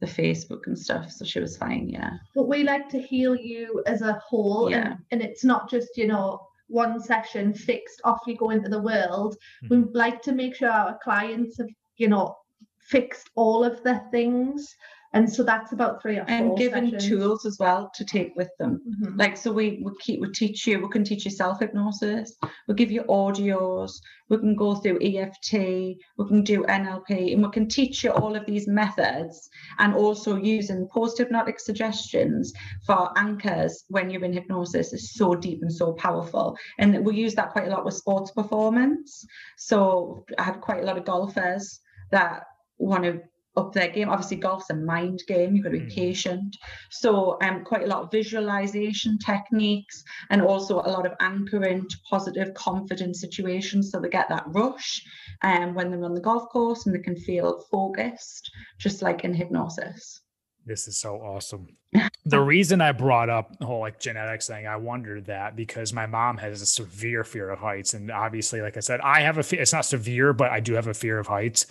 the Facebook and stuff, so she was fine. Yeah, but we like to heal you as a whole Yeah. and, and it's not just you know one session fixed off you go into the world we Mhm. like to make sure our clients have you know fixed all of the things and so that's about three or and given sessions. tools as well to take with them. Mhm. Like so, we we keep we teach you. We can teach you self hypnosis. We give you audios. We can go through EFT. We can do NLP, and we can teach you all of these methods, and also using post hypnotic suggestions for anchors when you're in hypnosis is so deep and so powerful. And we use that quite a lot with sports performance. So I had quite a lot of golfers that want to up their game. Obviously, golf's a mind game. You've got to be Mm. patient. So, um, quite a lot of visualization techniques, and also a lot of anchoring to positive, confident situations. So they get that rush, um, when they're on the golf course, and they can feel focused, just like in hypnosis. This is so awesome. The reason I brought up the whole like genetics thing, I wondered that because my mom has a severe fear of heights, and obviously, like I said, I have a. fe- It's not severe, but I do have a fear of heights.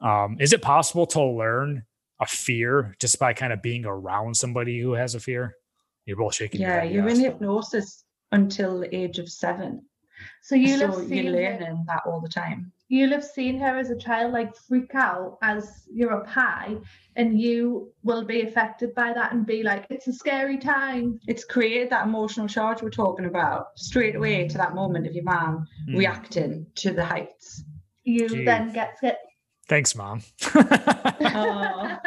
Um, is it possible to learn a fear just by kind of being around somebody who has a fear? You're both shaking. your Yeah, head, you're yes. in hypnosis until the age of seven. So you'll so have seen you're her, learning that all the time. you'll have seen her as a child like freak out as you're up high, and you will be affected by that and be like, it's a scary time. It's created that emotional charge we're talking about straight away to that moment of your mom Mm. reacting to the heights. You Gee. then get get Thanks, mom. Oh.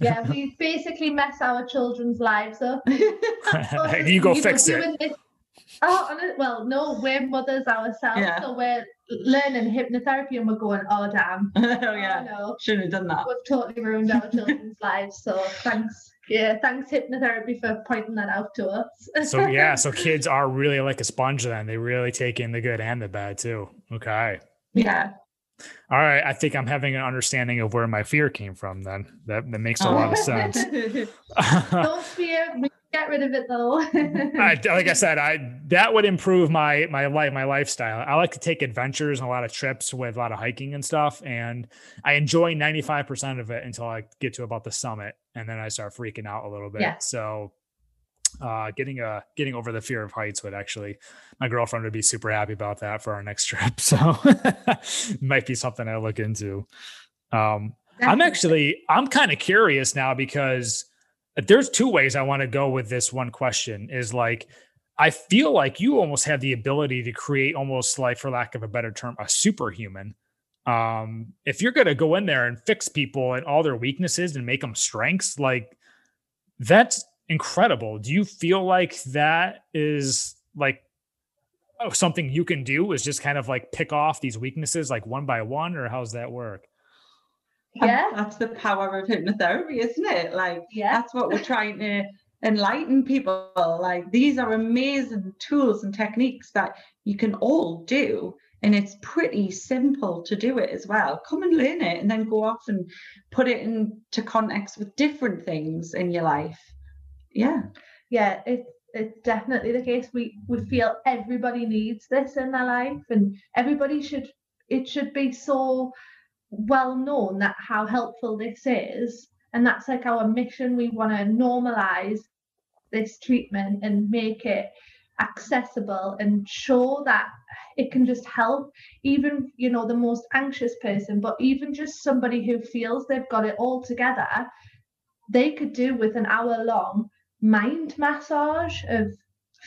yeah, we basically mess our children's lives up. you go know, fix it. this- Oh, well, no, we're mothers ourselves, Yeah. so we're learning hypnotherapy, and we're going, oh damn, oh oh, yeah, no, shouldn't have done that. we've totally ruined our children's lives. So thanks, yeah, thanks hypnotherapy for pointing that out to us. So yeah, so kids are really like a sponge then. They really take in the good and the bad too. Okay. Yeah. All right. I think I'm having an understanding of where my fear came from then. That that makes a lot of sense. Don't fear, we get rid of it though. I, like I said, I that would improve my my life, my lifestyle. I like to take adventures and a lot of trips with a lot of hiking and stuff, and I enjoy 95% of it until I get to about the summit, and then I start freaking out a little bit. Yeah. So, uh, getting a getting over the fear of heights would actually, my girlfriend would be super happy about that for our next trip. So, might be something I look into. Um, I'm actually I'm kind of curious now because there's two ways I want to go with this one question is like I feel like you almost have the ability to create almost like for lack of a better term a superhuman. Um if you're going to go in there and fix people and all their weaknesses and make them strengths like that's incredible. Do you feel like that is like oh, something you can do is just kind of like pick off these weaknesses like one by one or how's that work? Yeah. That's the power of hypnotherapy, isn't it? Like yeah. that's what we're trying to enlighten people. Like these are amazing tools and techniques that you can all do. And it's pretty simple to do it as well. Come and learn it and then go off and put it into context with different things in your life. Yeah. yeah, it's it's definitely the case. We we feel everybody needs this in their life, and everybody should. It should be so well known that how helpful this is, and that's like our mission. We want to normalize this treatment and make it accessible and show that it can just help even you know the most anxious person but even just somebody who feels they've got it all together they could do with an hour long mind massage of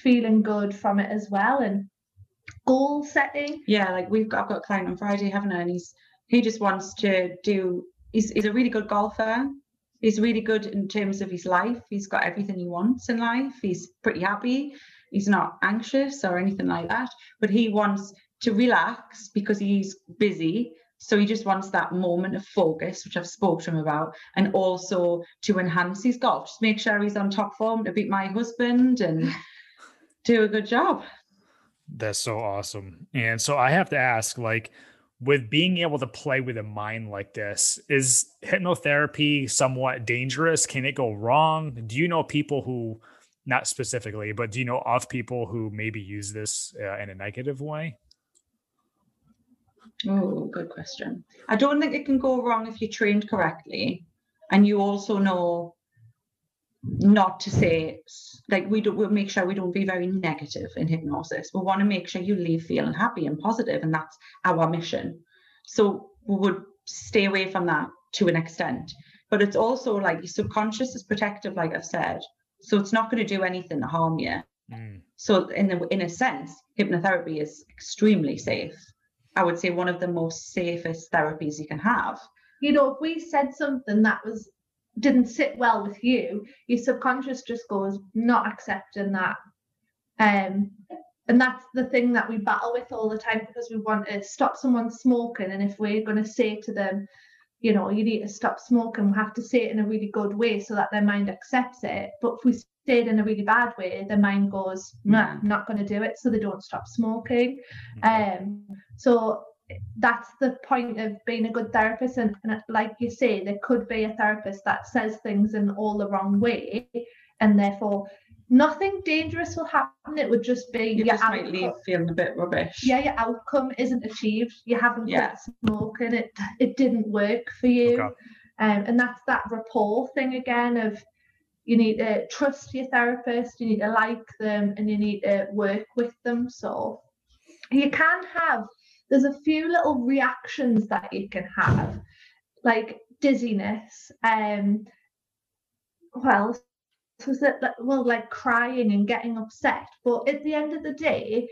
feeling good from it as well and goal setting Yeah, like we've got I've got a client on Friday, haven't I? And he's he just wants to do he's he's a really good golfer. He's really good in terms of his life. He's got everything he wants in life. He's pretty happy. He's not anxious or anything like that. But he wants to relax because he's busy. So he just wants that moment of focus, which I've spoke to him about, and also to enhance his golf. Just make sure he's on top form to beat my husband and do a good job. That's so awesome. And so I have to ask, like, with being able to play with a mind like this, is hypnotherapy somewhat dangerous? Can it go wrong? Do you know people who, not specifically, but do you know of people who maybe use this uh, in a negative way? Oh, good question. I don't think it can go wrong if you're trained correctly, and you also know not to say like we don't. We'll make sure we don't be very negative in hypnosis. We want to make sure you leave feeling happy and positive, and that's our mission. So we would stay away from that to an extent. But it's also like your subconscious is protective, like I've said. So it's not going to do anything to harm you. Mm. So in the, in a sense, hypnotherapy is extremely safe. I would say one of the most safest therapies you can have. you know if we said something that was didn't sit well with you your subconscious just goes not accepting that um and that's the thing that we battle with all the time because we want to stop someone smoking and if we're going to say to them you know you need to stop smoking we have to say it in a really good way so that their mind accepts it but if we say in a really bad way their mind goes nah I'm not going to do it so they don't stop smoking um, so that's the point of being a good therapist. And, and like you say, there could be a therapist that says things in all the wrong way, and therefore nothing dangerous will happen. It would just be You just might leave feeling a bit rubbish. Yeah, your outcome isn't achieved. You haven't Yeah. quit smoking. It it didn't work for you. Okay. Um, and that's that rapport thing again of you need to trust your therapist, you need to like them, and you need to work with them. So you can have there's a few little reactions that you can have, like dizziness, um, well, was it well like crying and getting upset. But at the end of the day,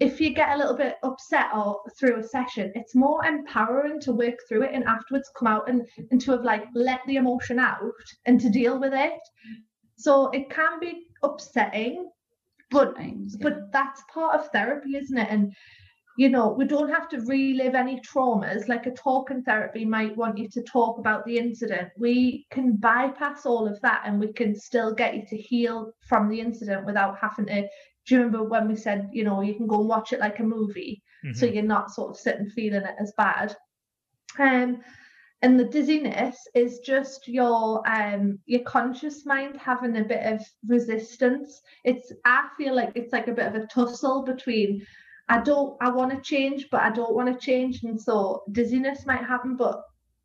if you get a little bit upset or through a session, it's more empowering to work through it and afterwards come out and, and to have like let the emotion out and to deal with it. So it can be upsetting, but but that's part of therapy, isn't it? And you know, we don't have to relive any traumas. Like a talk talking therapy might want you to talk about the incident. We can bypass all of that and we can still get you to heal from the incident without having to. Do you remember when we said, you know, you can go and watch it like a movie, mm-hmm. so you're not sort of sitting feeling it as bad. Um, and the dizziness is just your um your conscious mind having a bit of resistance. It's I feel like it's like a bit of a tussle between I don't I want to change, but I don't want to change. And so dizziness might happen, but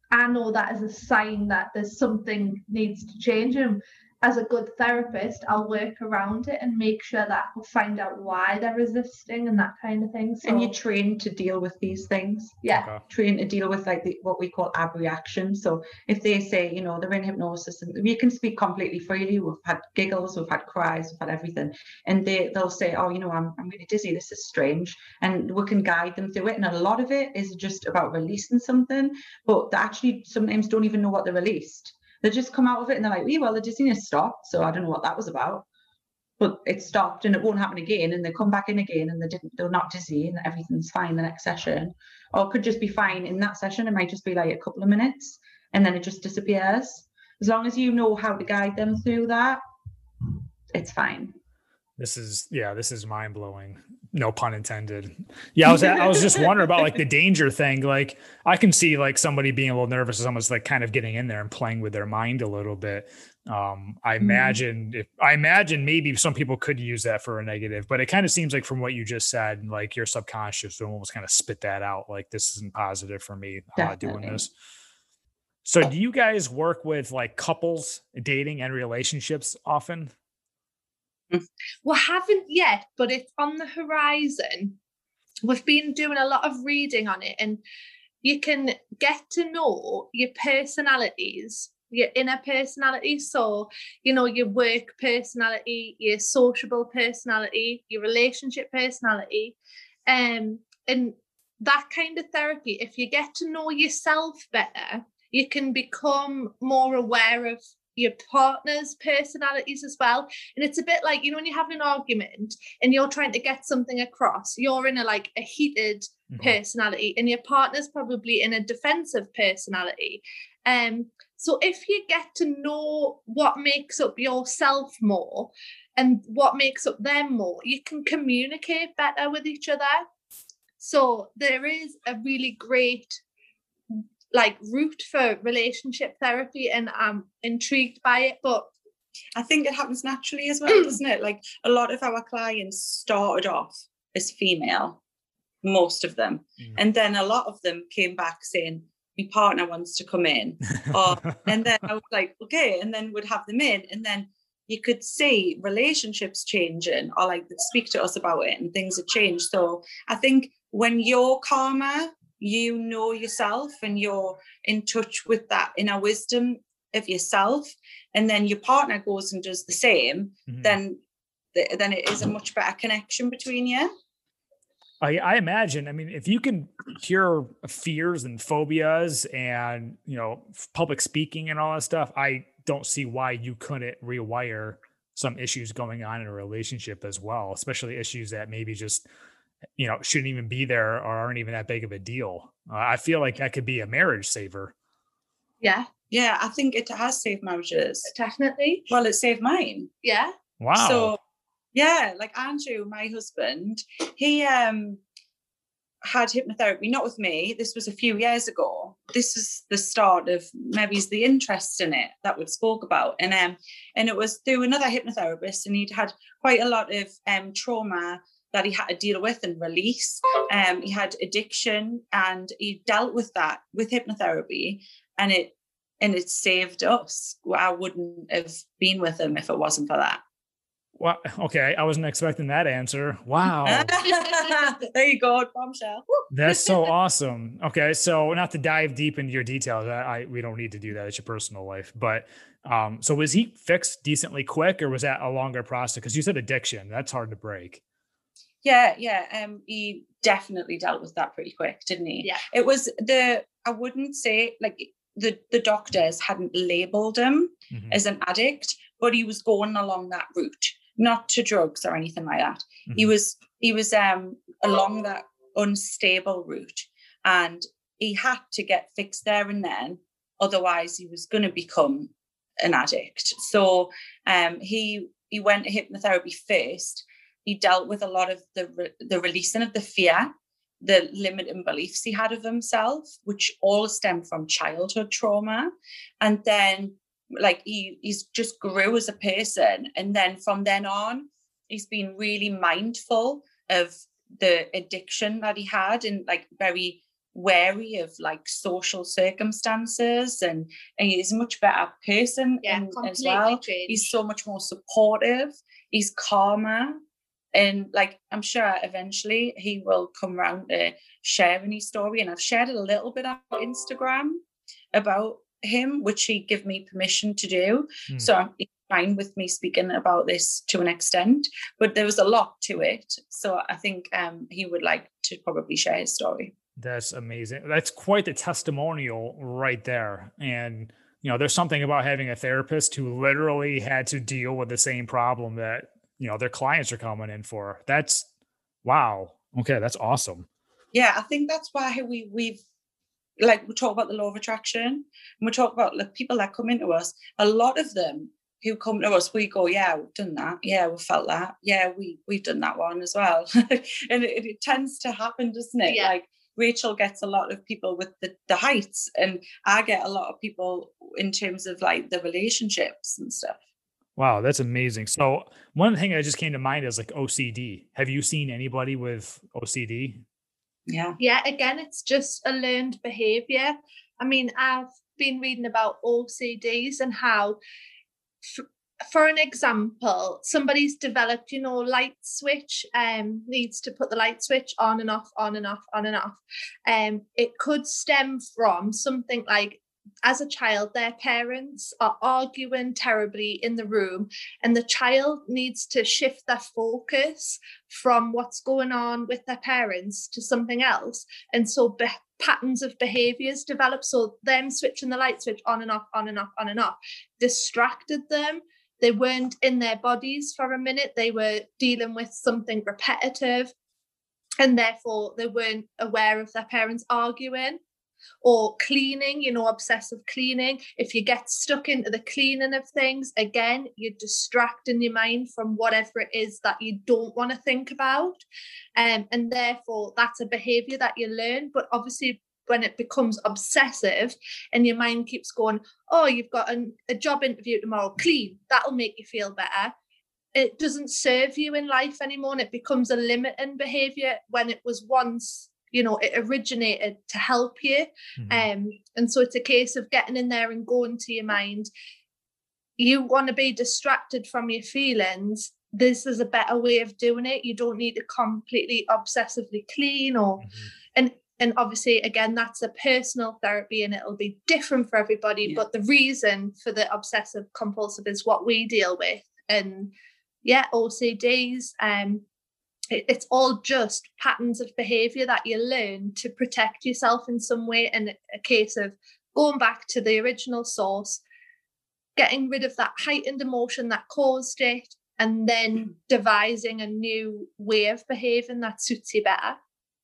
I know that is a sign that there's something needs to change. And as a good therapist, I'll work around it and make sure that I find out why they're resisting and that kind of thing. So, and you train to deal with these things. Yeah. Okay. Train to deal with like the, what we call ab abreaction. So if they say, you know, they're in hypnosis and we can speak completely freely. We've had giggles, we've had cries, we've had everything. And they, they'll say, oh, you know, I'm, I'm really dizzy. This is strange. And we can guide them through it. And a lot of it is just about releasing something, but they actually sometimes don't even know what they released they just come out of it and they're like, "We well, the dizziness stopped. So I don't know what that was about. But it stopped and it won't happen again. And they come back in again and they didn't, they're not dizzy and everything's fine the next session. Or could just be fine in that session. It might just be like a couple of minutes and then it just disappears. As long as you know how to guide them through that, it's fine. This is yeah, this is mind blowing. No pun intended. Yeah, I was I was just wondering about like the danger thing. Like I can see like somebody being a little nervous, almost like kind of getting in there and playing with their mind a little bit. Um, I mm-hmm. imagine if I imagine maybe some people could use that for a negative, but it kind of seems like from what you just said, like your subconscious will almost kind of spit that out. Like this isn't positive for me uh, doing this. So do you guys work with like couples dating and relationships often? We haven't yet, but it's on the horizon. We've been doing a lot of reading on it, and you can get to know your personalities, your inner personality. So, you know, your work personality, your sociable personality, your relationship personality. Um, and that kind of therapy, if you get to know yourself better, you can become more aware of your partner's personalities as well. And it's a bit like, you know, when you have an argument and you're trying to get something across, you're in a like a heated mm-hmm. personality and your partner's probably in a defensive personality. Um, so if you get to know what makes up yourself more and what makes up them more, you can communicate better with each other. So there is a really great like route for relationship therapy and I'm intrigued by it. But I think it happens naturally as well, doesn't it? Like a lot of our clients started off as female, most of them. Mm. And then a lot of them came back saying, my partner wants to come in. or and then I was like, okay, and then would have them in. And then you could see relationships changing or like speak to us about it and things have changed. So I think when you're calmer you know yourself and you're in touch with that inner wisdom of yourself and then your partner goes and does the same mm-hmm. then then it is a much better connection between you I, I imagine i mean if you can cure fears and phobias and you know public speaking and all that stuff i don't see why you couldn't rewire some issues going on in a relationship as well especially issues that maybe just you know shouldn't even be there or aren't even that big of a deal. Uh, I feel like that could be a marriage saver. Yeah, yeah, I think it has saved marriages. Definitely. Well, it saved mine. Yeah. Wow. So yeah, like Andrew, my husband, he um had hypnotherapy, not with me. This was a few years ago. This was the start of maybe the interest in it that we spoke about. And um, and it was through another hypnotherapist, and he'd had quite a lot of um trauma that he had to deal with and release. Um, he had addiction and he dealt with that with hypnotherapy and it and it saved us. I wouldn't have been with him if it wasn't for that. Well, okay, I wasn't expecting that answer. Wow. there you go, bombshell. That's so awesome. Okay, so not to dive deep into your details, I, I we don't need to do that. It's your personal life, but um, so was he fixed decently quick, or was that a longer process? Because you said addiction, that's hard to break. Yeah, yeah. Um, he definitely dealt with that pretty quick, didn't he? Yeah. It was the I wouldn't say like the the doctors hadn't labeled him Mhm. as an addict, but he was going along that route, not to drugs or anything like that. He Mhm. was he was um along that unstable route, and he had to get fixed there and then, otherwise he was going to become an addict. So um he he went to hypnotherapy first. He dealt with a lot of the re- the releasing of the fear, the limiting beliefs he had of himself, which all stem from childhood trauma, and then like he he's just grew as a person, and then from then on, he's been really mindful of the addiction that he had, and like very wary of like social circumstances. And and he's a much better person Yeah, in- as well. changed. he's so much more supportive. He's calmer and like i'm sure eventually he will come around to sharing his story and i've shared it a little bit on instagram about him which he gave me permission to do Hmm. so he's fine with me speaking about this to an extent but there was a lot to it so i think um he would like to probably share his story That's amazing. That's quite the testimonial right there. And you know, there's something about having a therapist who literally had to deal with the same problem that you know their clients are coming in for. That's wow. Okay, that's awesome. yeah i think that's why we we've like we talk about the law of attraction and we talk about like people that come into us a lot of them who come to us we go yeah we've done that yeah we felt that yeah we we've done that one as well and it, it tends to happen doesn't it Yeah. like Rachael gets a lot of people with the, the heights and I get a lot of people in terms of like the relationships and stuff. Wow, that's amazing. So one thing that just came to mind is like OCD. Have you seen anybody with OCD? Yeah. Yeah, again, it's just a learned behavior. I mean, I've been reading about OCDs and how, f- for an example, somebody's developed, you know, light switch, um, needs to put the light switch on and off, on and off, on and off. Um, it could stem from something like as a child, their parents are arguing terribly in the room, and the child needs to shift their focus from what's going on with their parents to something else. And so be- patterns of behaviors develop. So them switching the light switch on and off, on and off, on and off, distracted them. They weren't in their bodies for a minute. They were dealing with something repetitive. And therefore, they weren't aware of their parents arguing or cleaning, you know, obsessive cleaning. If you get stuck into the cleaning of things, again, you're distracting your mind from whatever it is that you don't want to think about. Um, and therefore, that's a behavior that you learn. But obviously, when it becomes obsessive and your mind keeps going, oh, you've got an, a job interview tomorrow, clean, that'll make you feel better. It doesn't serve you in life anymore. And it becomes a limiting behavior when it was once you know it originated to help you Mhm. um and so it's a case of getting in there and going to your mind you want to be distracted from your feelings this is a better way of doing it you don't need to completely obsessively clean or Mhm. and and obviously again that's a personal therapy and it'll be different for everybody Yeah. but the reason for the obsessive compulsive is what we deal with and yeah ocds um it's all just patterns of behavior that you learn to protect yourself in some way and a case of going back to the original source getting rid of that heightened emotion that caused it and then hmm. devising a new way of behaving that suits you better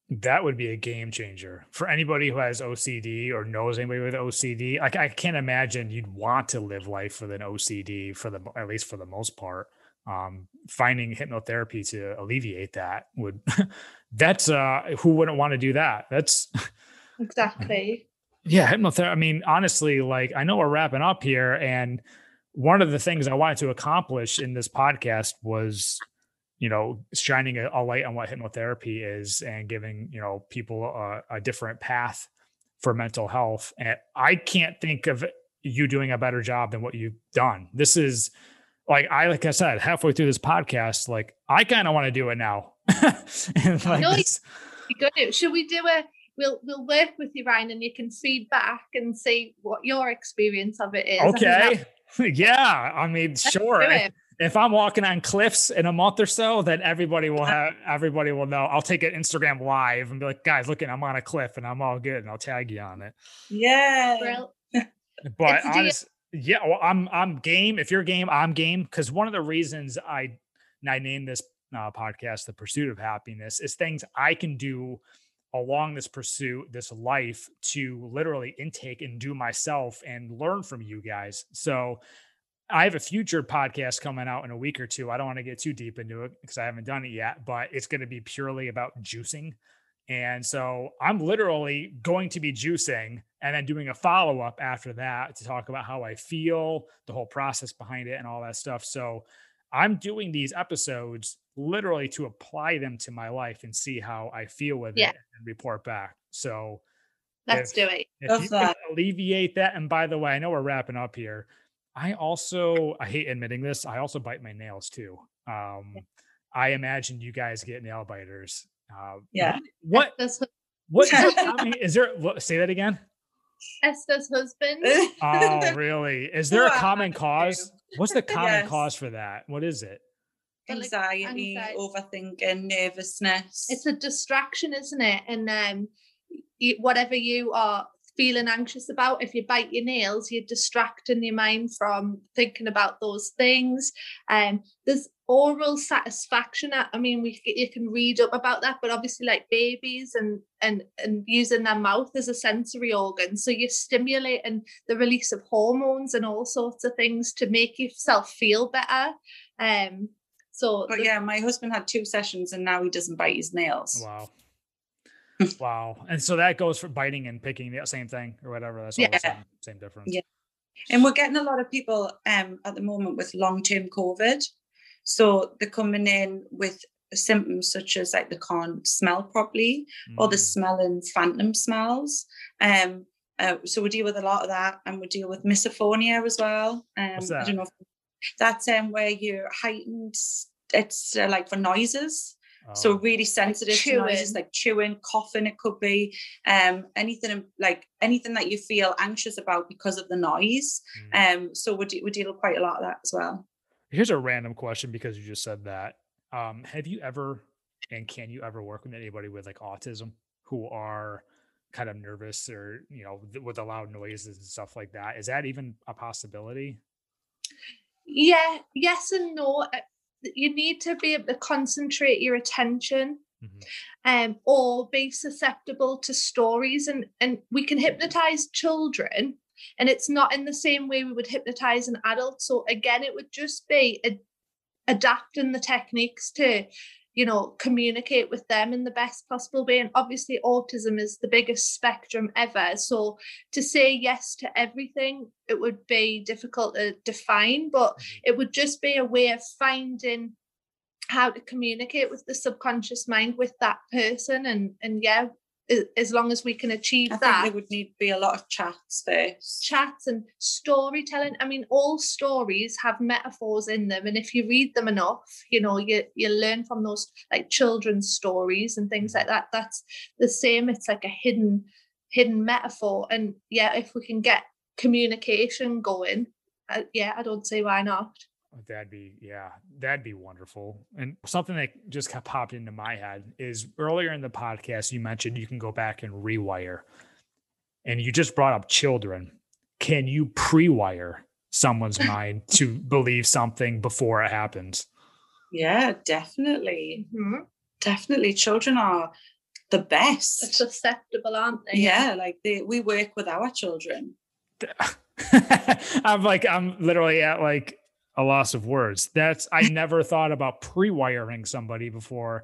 That would be a game changer for anybody who has OCD or knows anybody with OCD. Like I can't imagine you'd want to live life with an OCD for the at least for the most part. Um, finding hypnotherapy to alleviate that would that's uh who wouldn't want to do that? That's exactly yeah, hypnotherapy. I mean, honestly, like I know we're wrapping up here, and one of the things I wanted to accomplish in this podcast was, you know, shining a, a light on what hypnotherapy is and giving you know people a, a different path for mental health. And I can't think of you doing a better job than what you've done. This is like I like I said, halfway through this podcast, like I kind of want to do it now. and like No, this- You got it. Should we do a? We'll we'll work with you, Ryan, and you can feed back and see what your experience of it is. I think okay. yeah. I mean, sure. do. If I'm walking on cliffs in a month or so, then everybody will uh-huh. have everybody will know. I'll take it Instagram live and be like, guys, look, I'm on a cliff and I'm all good, and I'll tag you on it. Yeah. Brill. But It's a deal. honest, yeah, well, I'm I'm game. If you're game, I'm game. Because one of the reasons I I named this uh, podcast "The Pursuit of Happiness" is things I can do along this pursuit, this life, to literally intake and do myself and learn from you guys. So. I have a future podcast coming out in a week or two. I don't want to get too deep into it because I haven't done it yet, but it's going to be purely about juicing. And so I'm literally going to be juicing and then doing a follow up after that to talk about how I feel, the whole process behind it, and all that stuff. So I'm doing these episodes literally to apply them to my life and see how I feel with Yeah. it and report back. So Let's if- do it. if Love you can alleviate that, and by the way, I know we're wrapping up here. I also I hate admitting this. I also bite my nails too. Um, I imagine you guys get nail biters. Uh, Yeah. What? Esther's, What? Is, there, I is there? what- Say that again. Esther's husband. Oh, really? Is there a common cause? What's the common Yes. cause for that? What is it? Anxiety, anxiety. overthinking, nervousness. it's a distraction, isn't it? And um, you, whatever you are feeling anxious about, if you bite your nails, you're distracting your mind from thinking about those things. Um, there's oral satisfaction. I I mean, we you can read up about that, but obviously, like babies and and and using their mouth as a sensory organ, so you're stimulating the release of hormones and all sorts of things to make yourself feel better. Um, so but the- yeah, my husband had two sessions and now he doesn't bite his nails. Wow. wow. And so that goes for biting and picking the same thing or whatever. That's all the Yeah. same, same difference. Yeah. And we're getting a lot of people um, at the moment with long term COVID. So they're coming in with symptoms such as like they can't smell properly or they're Mm. smelling phantom smells. Um, uh, so we deal with a lot of that and we deal with misophonia as well. Um, What's I don't know if that's um, where you're heightened, it's uh, like for noises. So Oh. really sensitive to noises like chewing, coughing. It could be um, anything like anything that you feel anxious about because of the noise. Mm. Um, so we, de- we deal with quite a lot of that as well. Here's a random question because you just said that. Um, have you ever and can you ever work with anybody with like autism who are kind of nervous or you know with the loud noises and stuff like that? Is that even a possibility? yeah yes and no Uh, you need to be able to concentrate your attention Mhm. um or be susceptible to stories and and we can hypnotize children and it's not in the same way we would hypnotize an adult. So again it would just be a, adapting the techniques to you know communicate with them in the best possible way. And obviously autism is the biggest spectrum ever. So to say yes to everything it would be difficult to define but Mhm. it would just be a way of finding how to communicate with the subconscious mind with that person. And and yeah as long as we can achieve I think that. there would need to be a lot of chats first. chats and storytelling. I mean all stories have metaphors in them and if you read them enough you know you you learn from those like children's stories and things like that. That's the same it's like a hidden hidden metaphor. And yeah if we can get communication going uh, yeah i don't see why not That'd be yeah, that'd be wonderful. And something that just kept popped into my head is earlier in the podcast you mentioned you can go back and rewire, and you just brought up children. Can you pre-wire someone's mind to believe something before it happens? Yeah, definitely. Mhm. Definitely. Children are the best. susceptible aren't they Yeah, like they, we work with our children. I'm like I'm literally at like a loss of words. That's I never thought about pre-wiring somebody before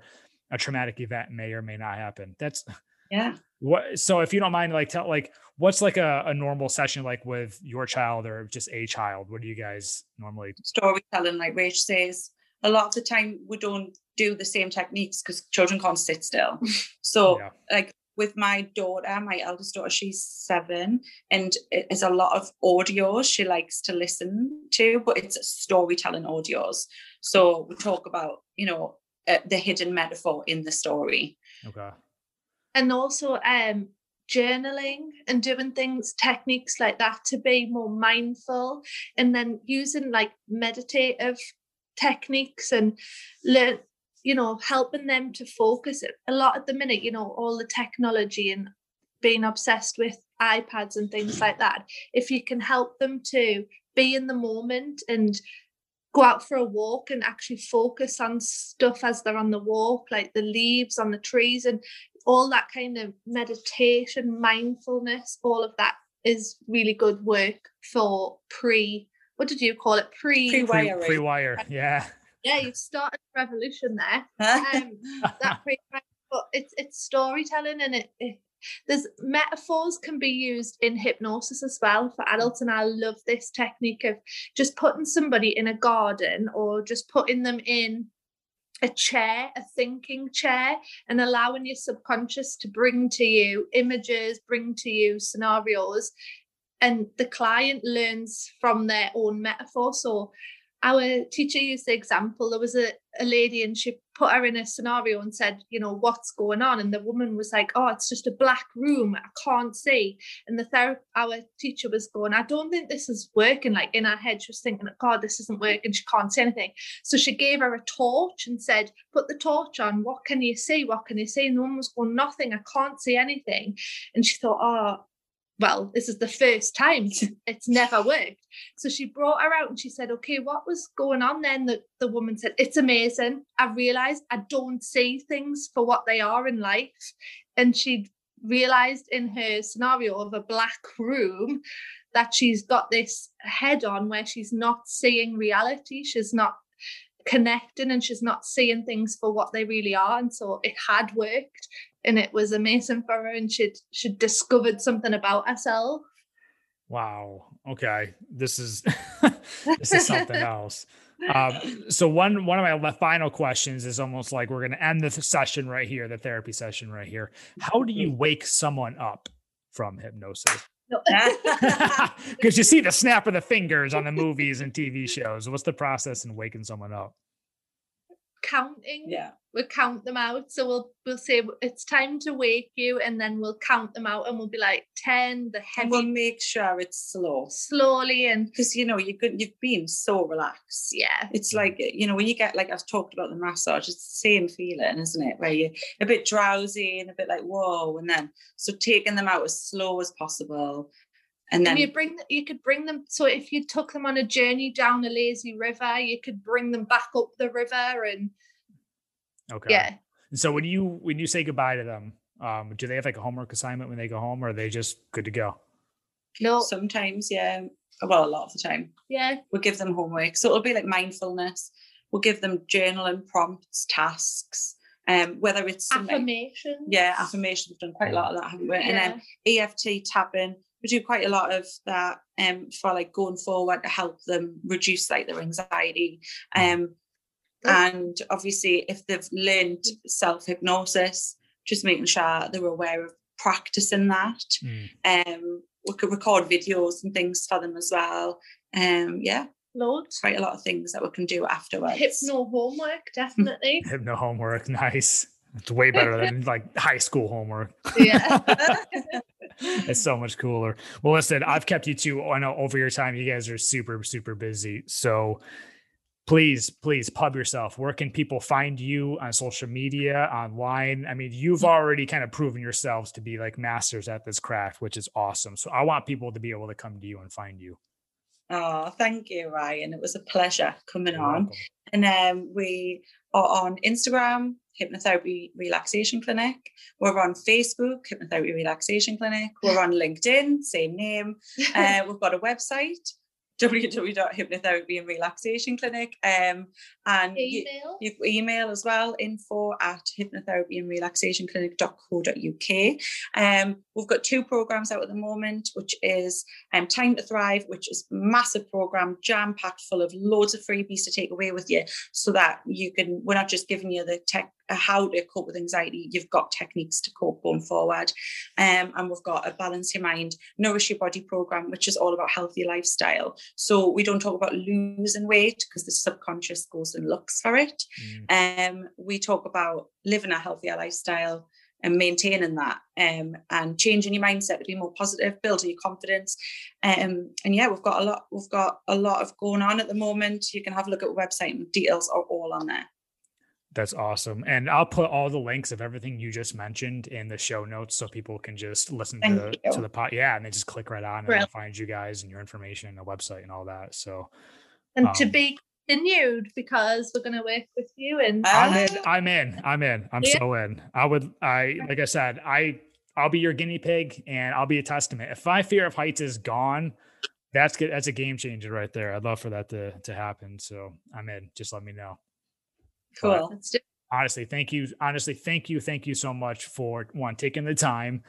a traumatic event may or may not happen. That's Yeah. what so if you don't mind like tell like what's like a, a normal session like with your child or just a child what do you guys normally Storytelling, like Rach says, a lot of the time we don't do the same techniques because children can't sit still. So yeah like with my daughter, my eldest daughter, she's seven, and it's a lot of audios she likes to listen to, but it's storytelling audios. So we talk about, you know, uh, the hidden metaphor in the story. Okay. And also, um, journaling and doing things techniques like that to be more mindful and then using like meditative techniques and learn you know helping them to focus a lot at the minute you know all the technology and being obsessed with ipads and things like that if you can help them to be in the moment and go out for a walk and actually focus on stuff as they're on the walk like the leaves on the trees and all that kind of meditation, mindfulness, all of that is really good work for pre. What did you call it? Pre pre-wire. Pre wire. Yeah. Yeah, you've started a revolution there. Um, that pre but it's it's storytelling and it, it there's metaphors can be used in hypnosis as well for adults and i love this technique of just putting somebody in a garden or just putting them in a chair, a thinking chair, and allowing your subconscious to bring to you images, bring to you scenarios. And the client learns from their own metaphor. So our teacher used the example there was a, a lady and she put her in a scenario and said you know what's going on? And the woman was like oh it's just a black room i can't see. And the therapist our teacher was going i don't think this is working. Like in her head she was thinking god this isn't working she can't see anything. So she gave her a torch and said put the torch on what can you see? What can you see? And the woman was going nothing i can't see anything. And she thought oh well, this is the first time it's never worked. So she brought her out and she said, Okay, what was going on then? The, the woman said, It's amazing. I realized I don't see things for what they are in life. And she realized in her scenario of a black room that she's got this head on where she's not seeing reality. She's not connecting and she's not seeing things for what they really are. And so it had worked and it was amazing for her and she'd she'd discovered something about herself. Wow. Okay. This is this is something else. Um, so one one of my final questions is almost like we're going to end the session right here the therapy session right here. How do you wake someone up from hypnosis? Because you see the snap of the fingers on the movies and tv shows. What's the process in waking someone up counting. Yeah. We'll count them out. So we'll we'll say it's time to wake you, and then we'll count them out, and we'll be like ten. The heavy. And we'll make sure it's slow, slowly, and because you know you could you've been so relaxed. Yeah. It's like you know when you get like I've talked about the massage, it's the same feeling, isn't it? Where you're a bit drowsy and a bit like whoa, and then so taking them out as slow as possible, and then and you bring you could bring them so if you took them on a journey down a lazy river you could bring them back up the river and okay. Yeah. And so when you when you say goodbye to them um do they have like a homework assignment when they go home or are they just good to go? No. Sometimes yeah. Well a lot of the time. Yeah. We'll give them homework. So it'll be like mindfulness. We'll give them journaling prompts tasks um, whether it's affirmation, yeah, affirmation. We've done quite a lot of that, haven't we? Yeah. And then EFT tapping, we do quite a lot of that um, for like going forward to help them reduce like their anxiety. Mm. Um, and obviously, if they've learned self hypnosis, just making sure they're aware of practicing that. Mm. Um, we could record videos and things for them as well. Um, yeah, loads. Quite a lot of things that we can do afterwards. Hypno homework, definitely. Hypno homework, nice. It's way better than like high school homework. Yeah. it's so much cooler. Well, listen, I've kept you two. I know over your time, you guys are super, super busy. So please, please pub yourself. Where can people find you on social media, online? I mean, you've already kind of proven yourselves to be like masters at this craft, which is awesome. So I want people to be able to come to you and find you. Oh, thank you, Ryan. It was a pleasure coming You're on. Welcome. And um, we are on Instagram, Hypnotherapy Relaxation Clinic. We're on Facebook, Hypnotherapy Relaxation Clinic. We're on LinkedIn, same name. Uh, we've got a website, www.hypnotherapy and relaxation clinic um and email. You, you email as well info at hypnotherapy and relaxation clinic.co.uk um we've got two programs out at the moment which is um time to thrive which is massive program jam packed full of loads of freebies to take away with you so that you can we're not just giving you the tech how to cope with anxiety, you've got techniques to cope going forward. Um, and we've got a Balance Your Mind, Nourish Your Body program, which is all about healthy lifestyle. So we don't talk about losing weight because the subconscious goes and looks for it. Mm. Um, we talk about living a healthier lifestyle and maintaining that um, and changing your mindset to be more positive, building your confidence. Um, and yeah, we've got a lot, we've got a lot of going on at the moment. You can have a look at the website and details are all on there. That's awesome. And I'll put all the links of everything you just mentioned in the show notes so people can just listen Thank to, you. to the pot. Yeah. And they just click right on and find you guys and your information and the website and all that. So, and um, to be continued because we're going to work with you and I'm in, I'm in, I'm in, I'm yeah. so in. I would, I, like I said, I, I'll be your guinea pig and I'll be a testament. If my fear of heights is gone, that's good. That's a game changer right there. I'd love for that to, to happen. So I'm in, just let me know. Cool. honestly, thank you. Honestly, thank you. Thank you so much for one, taking the time,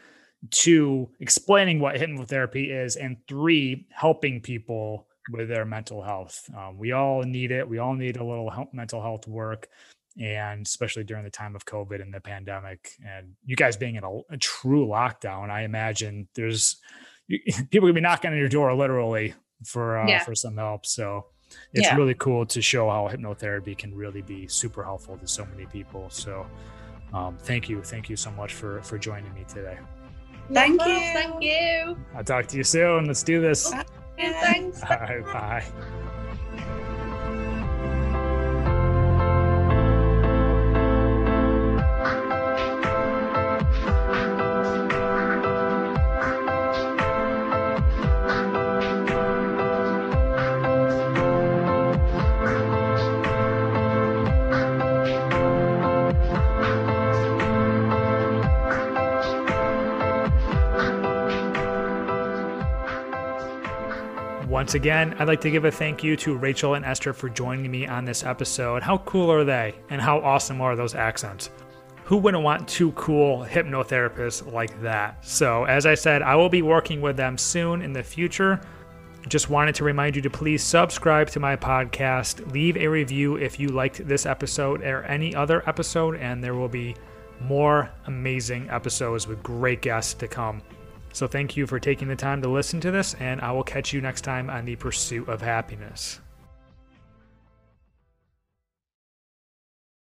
two, explaining what hypnotherapy is, and three, helping people with their mental health. Um, we all need it. We all need a little help, mental health work. And especially during the time of COVID and the pandemic, and you guys being in a, a true lockdown, I imagine there's people gonna be knocking on your door literally for uh, yeah. for some help. So it's yeah. really cool to show how hypnotherapy can really be super helpful to so many people. So um, thank you. Thank you so much for, for joining me today. Thank you. Thank you. I'll talk to you soon. Let's do this. Bye. Thanks. All right, bye. Once again, I'd like to give a thank you to Rachael and Esther for joining me on this episode. How cool are they? And how awesome are those accents? Who wouldn't want two cool hypnotherapists like that? So, as I said, I will be working with them soon in the future. Just wanted to remind you to please subscribe to my podcast, leave a review if you liked this episode or any other episode, and there will be more amazing episodes with great guests to come. So thank you for taking the time to listen to this, and I will catch you next time on the pursuit of happiness.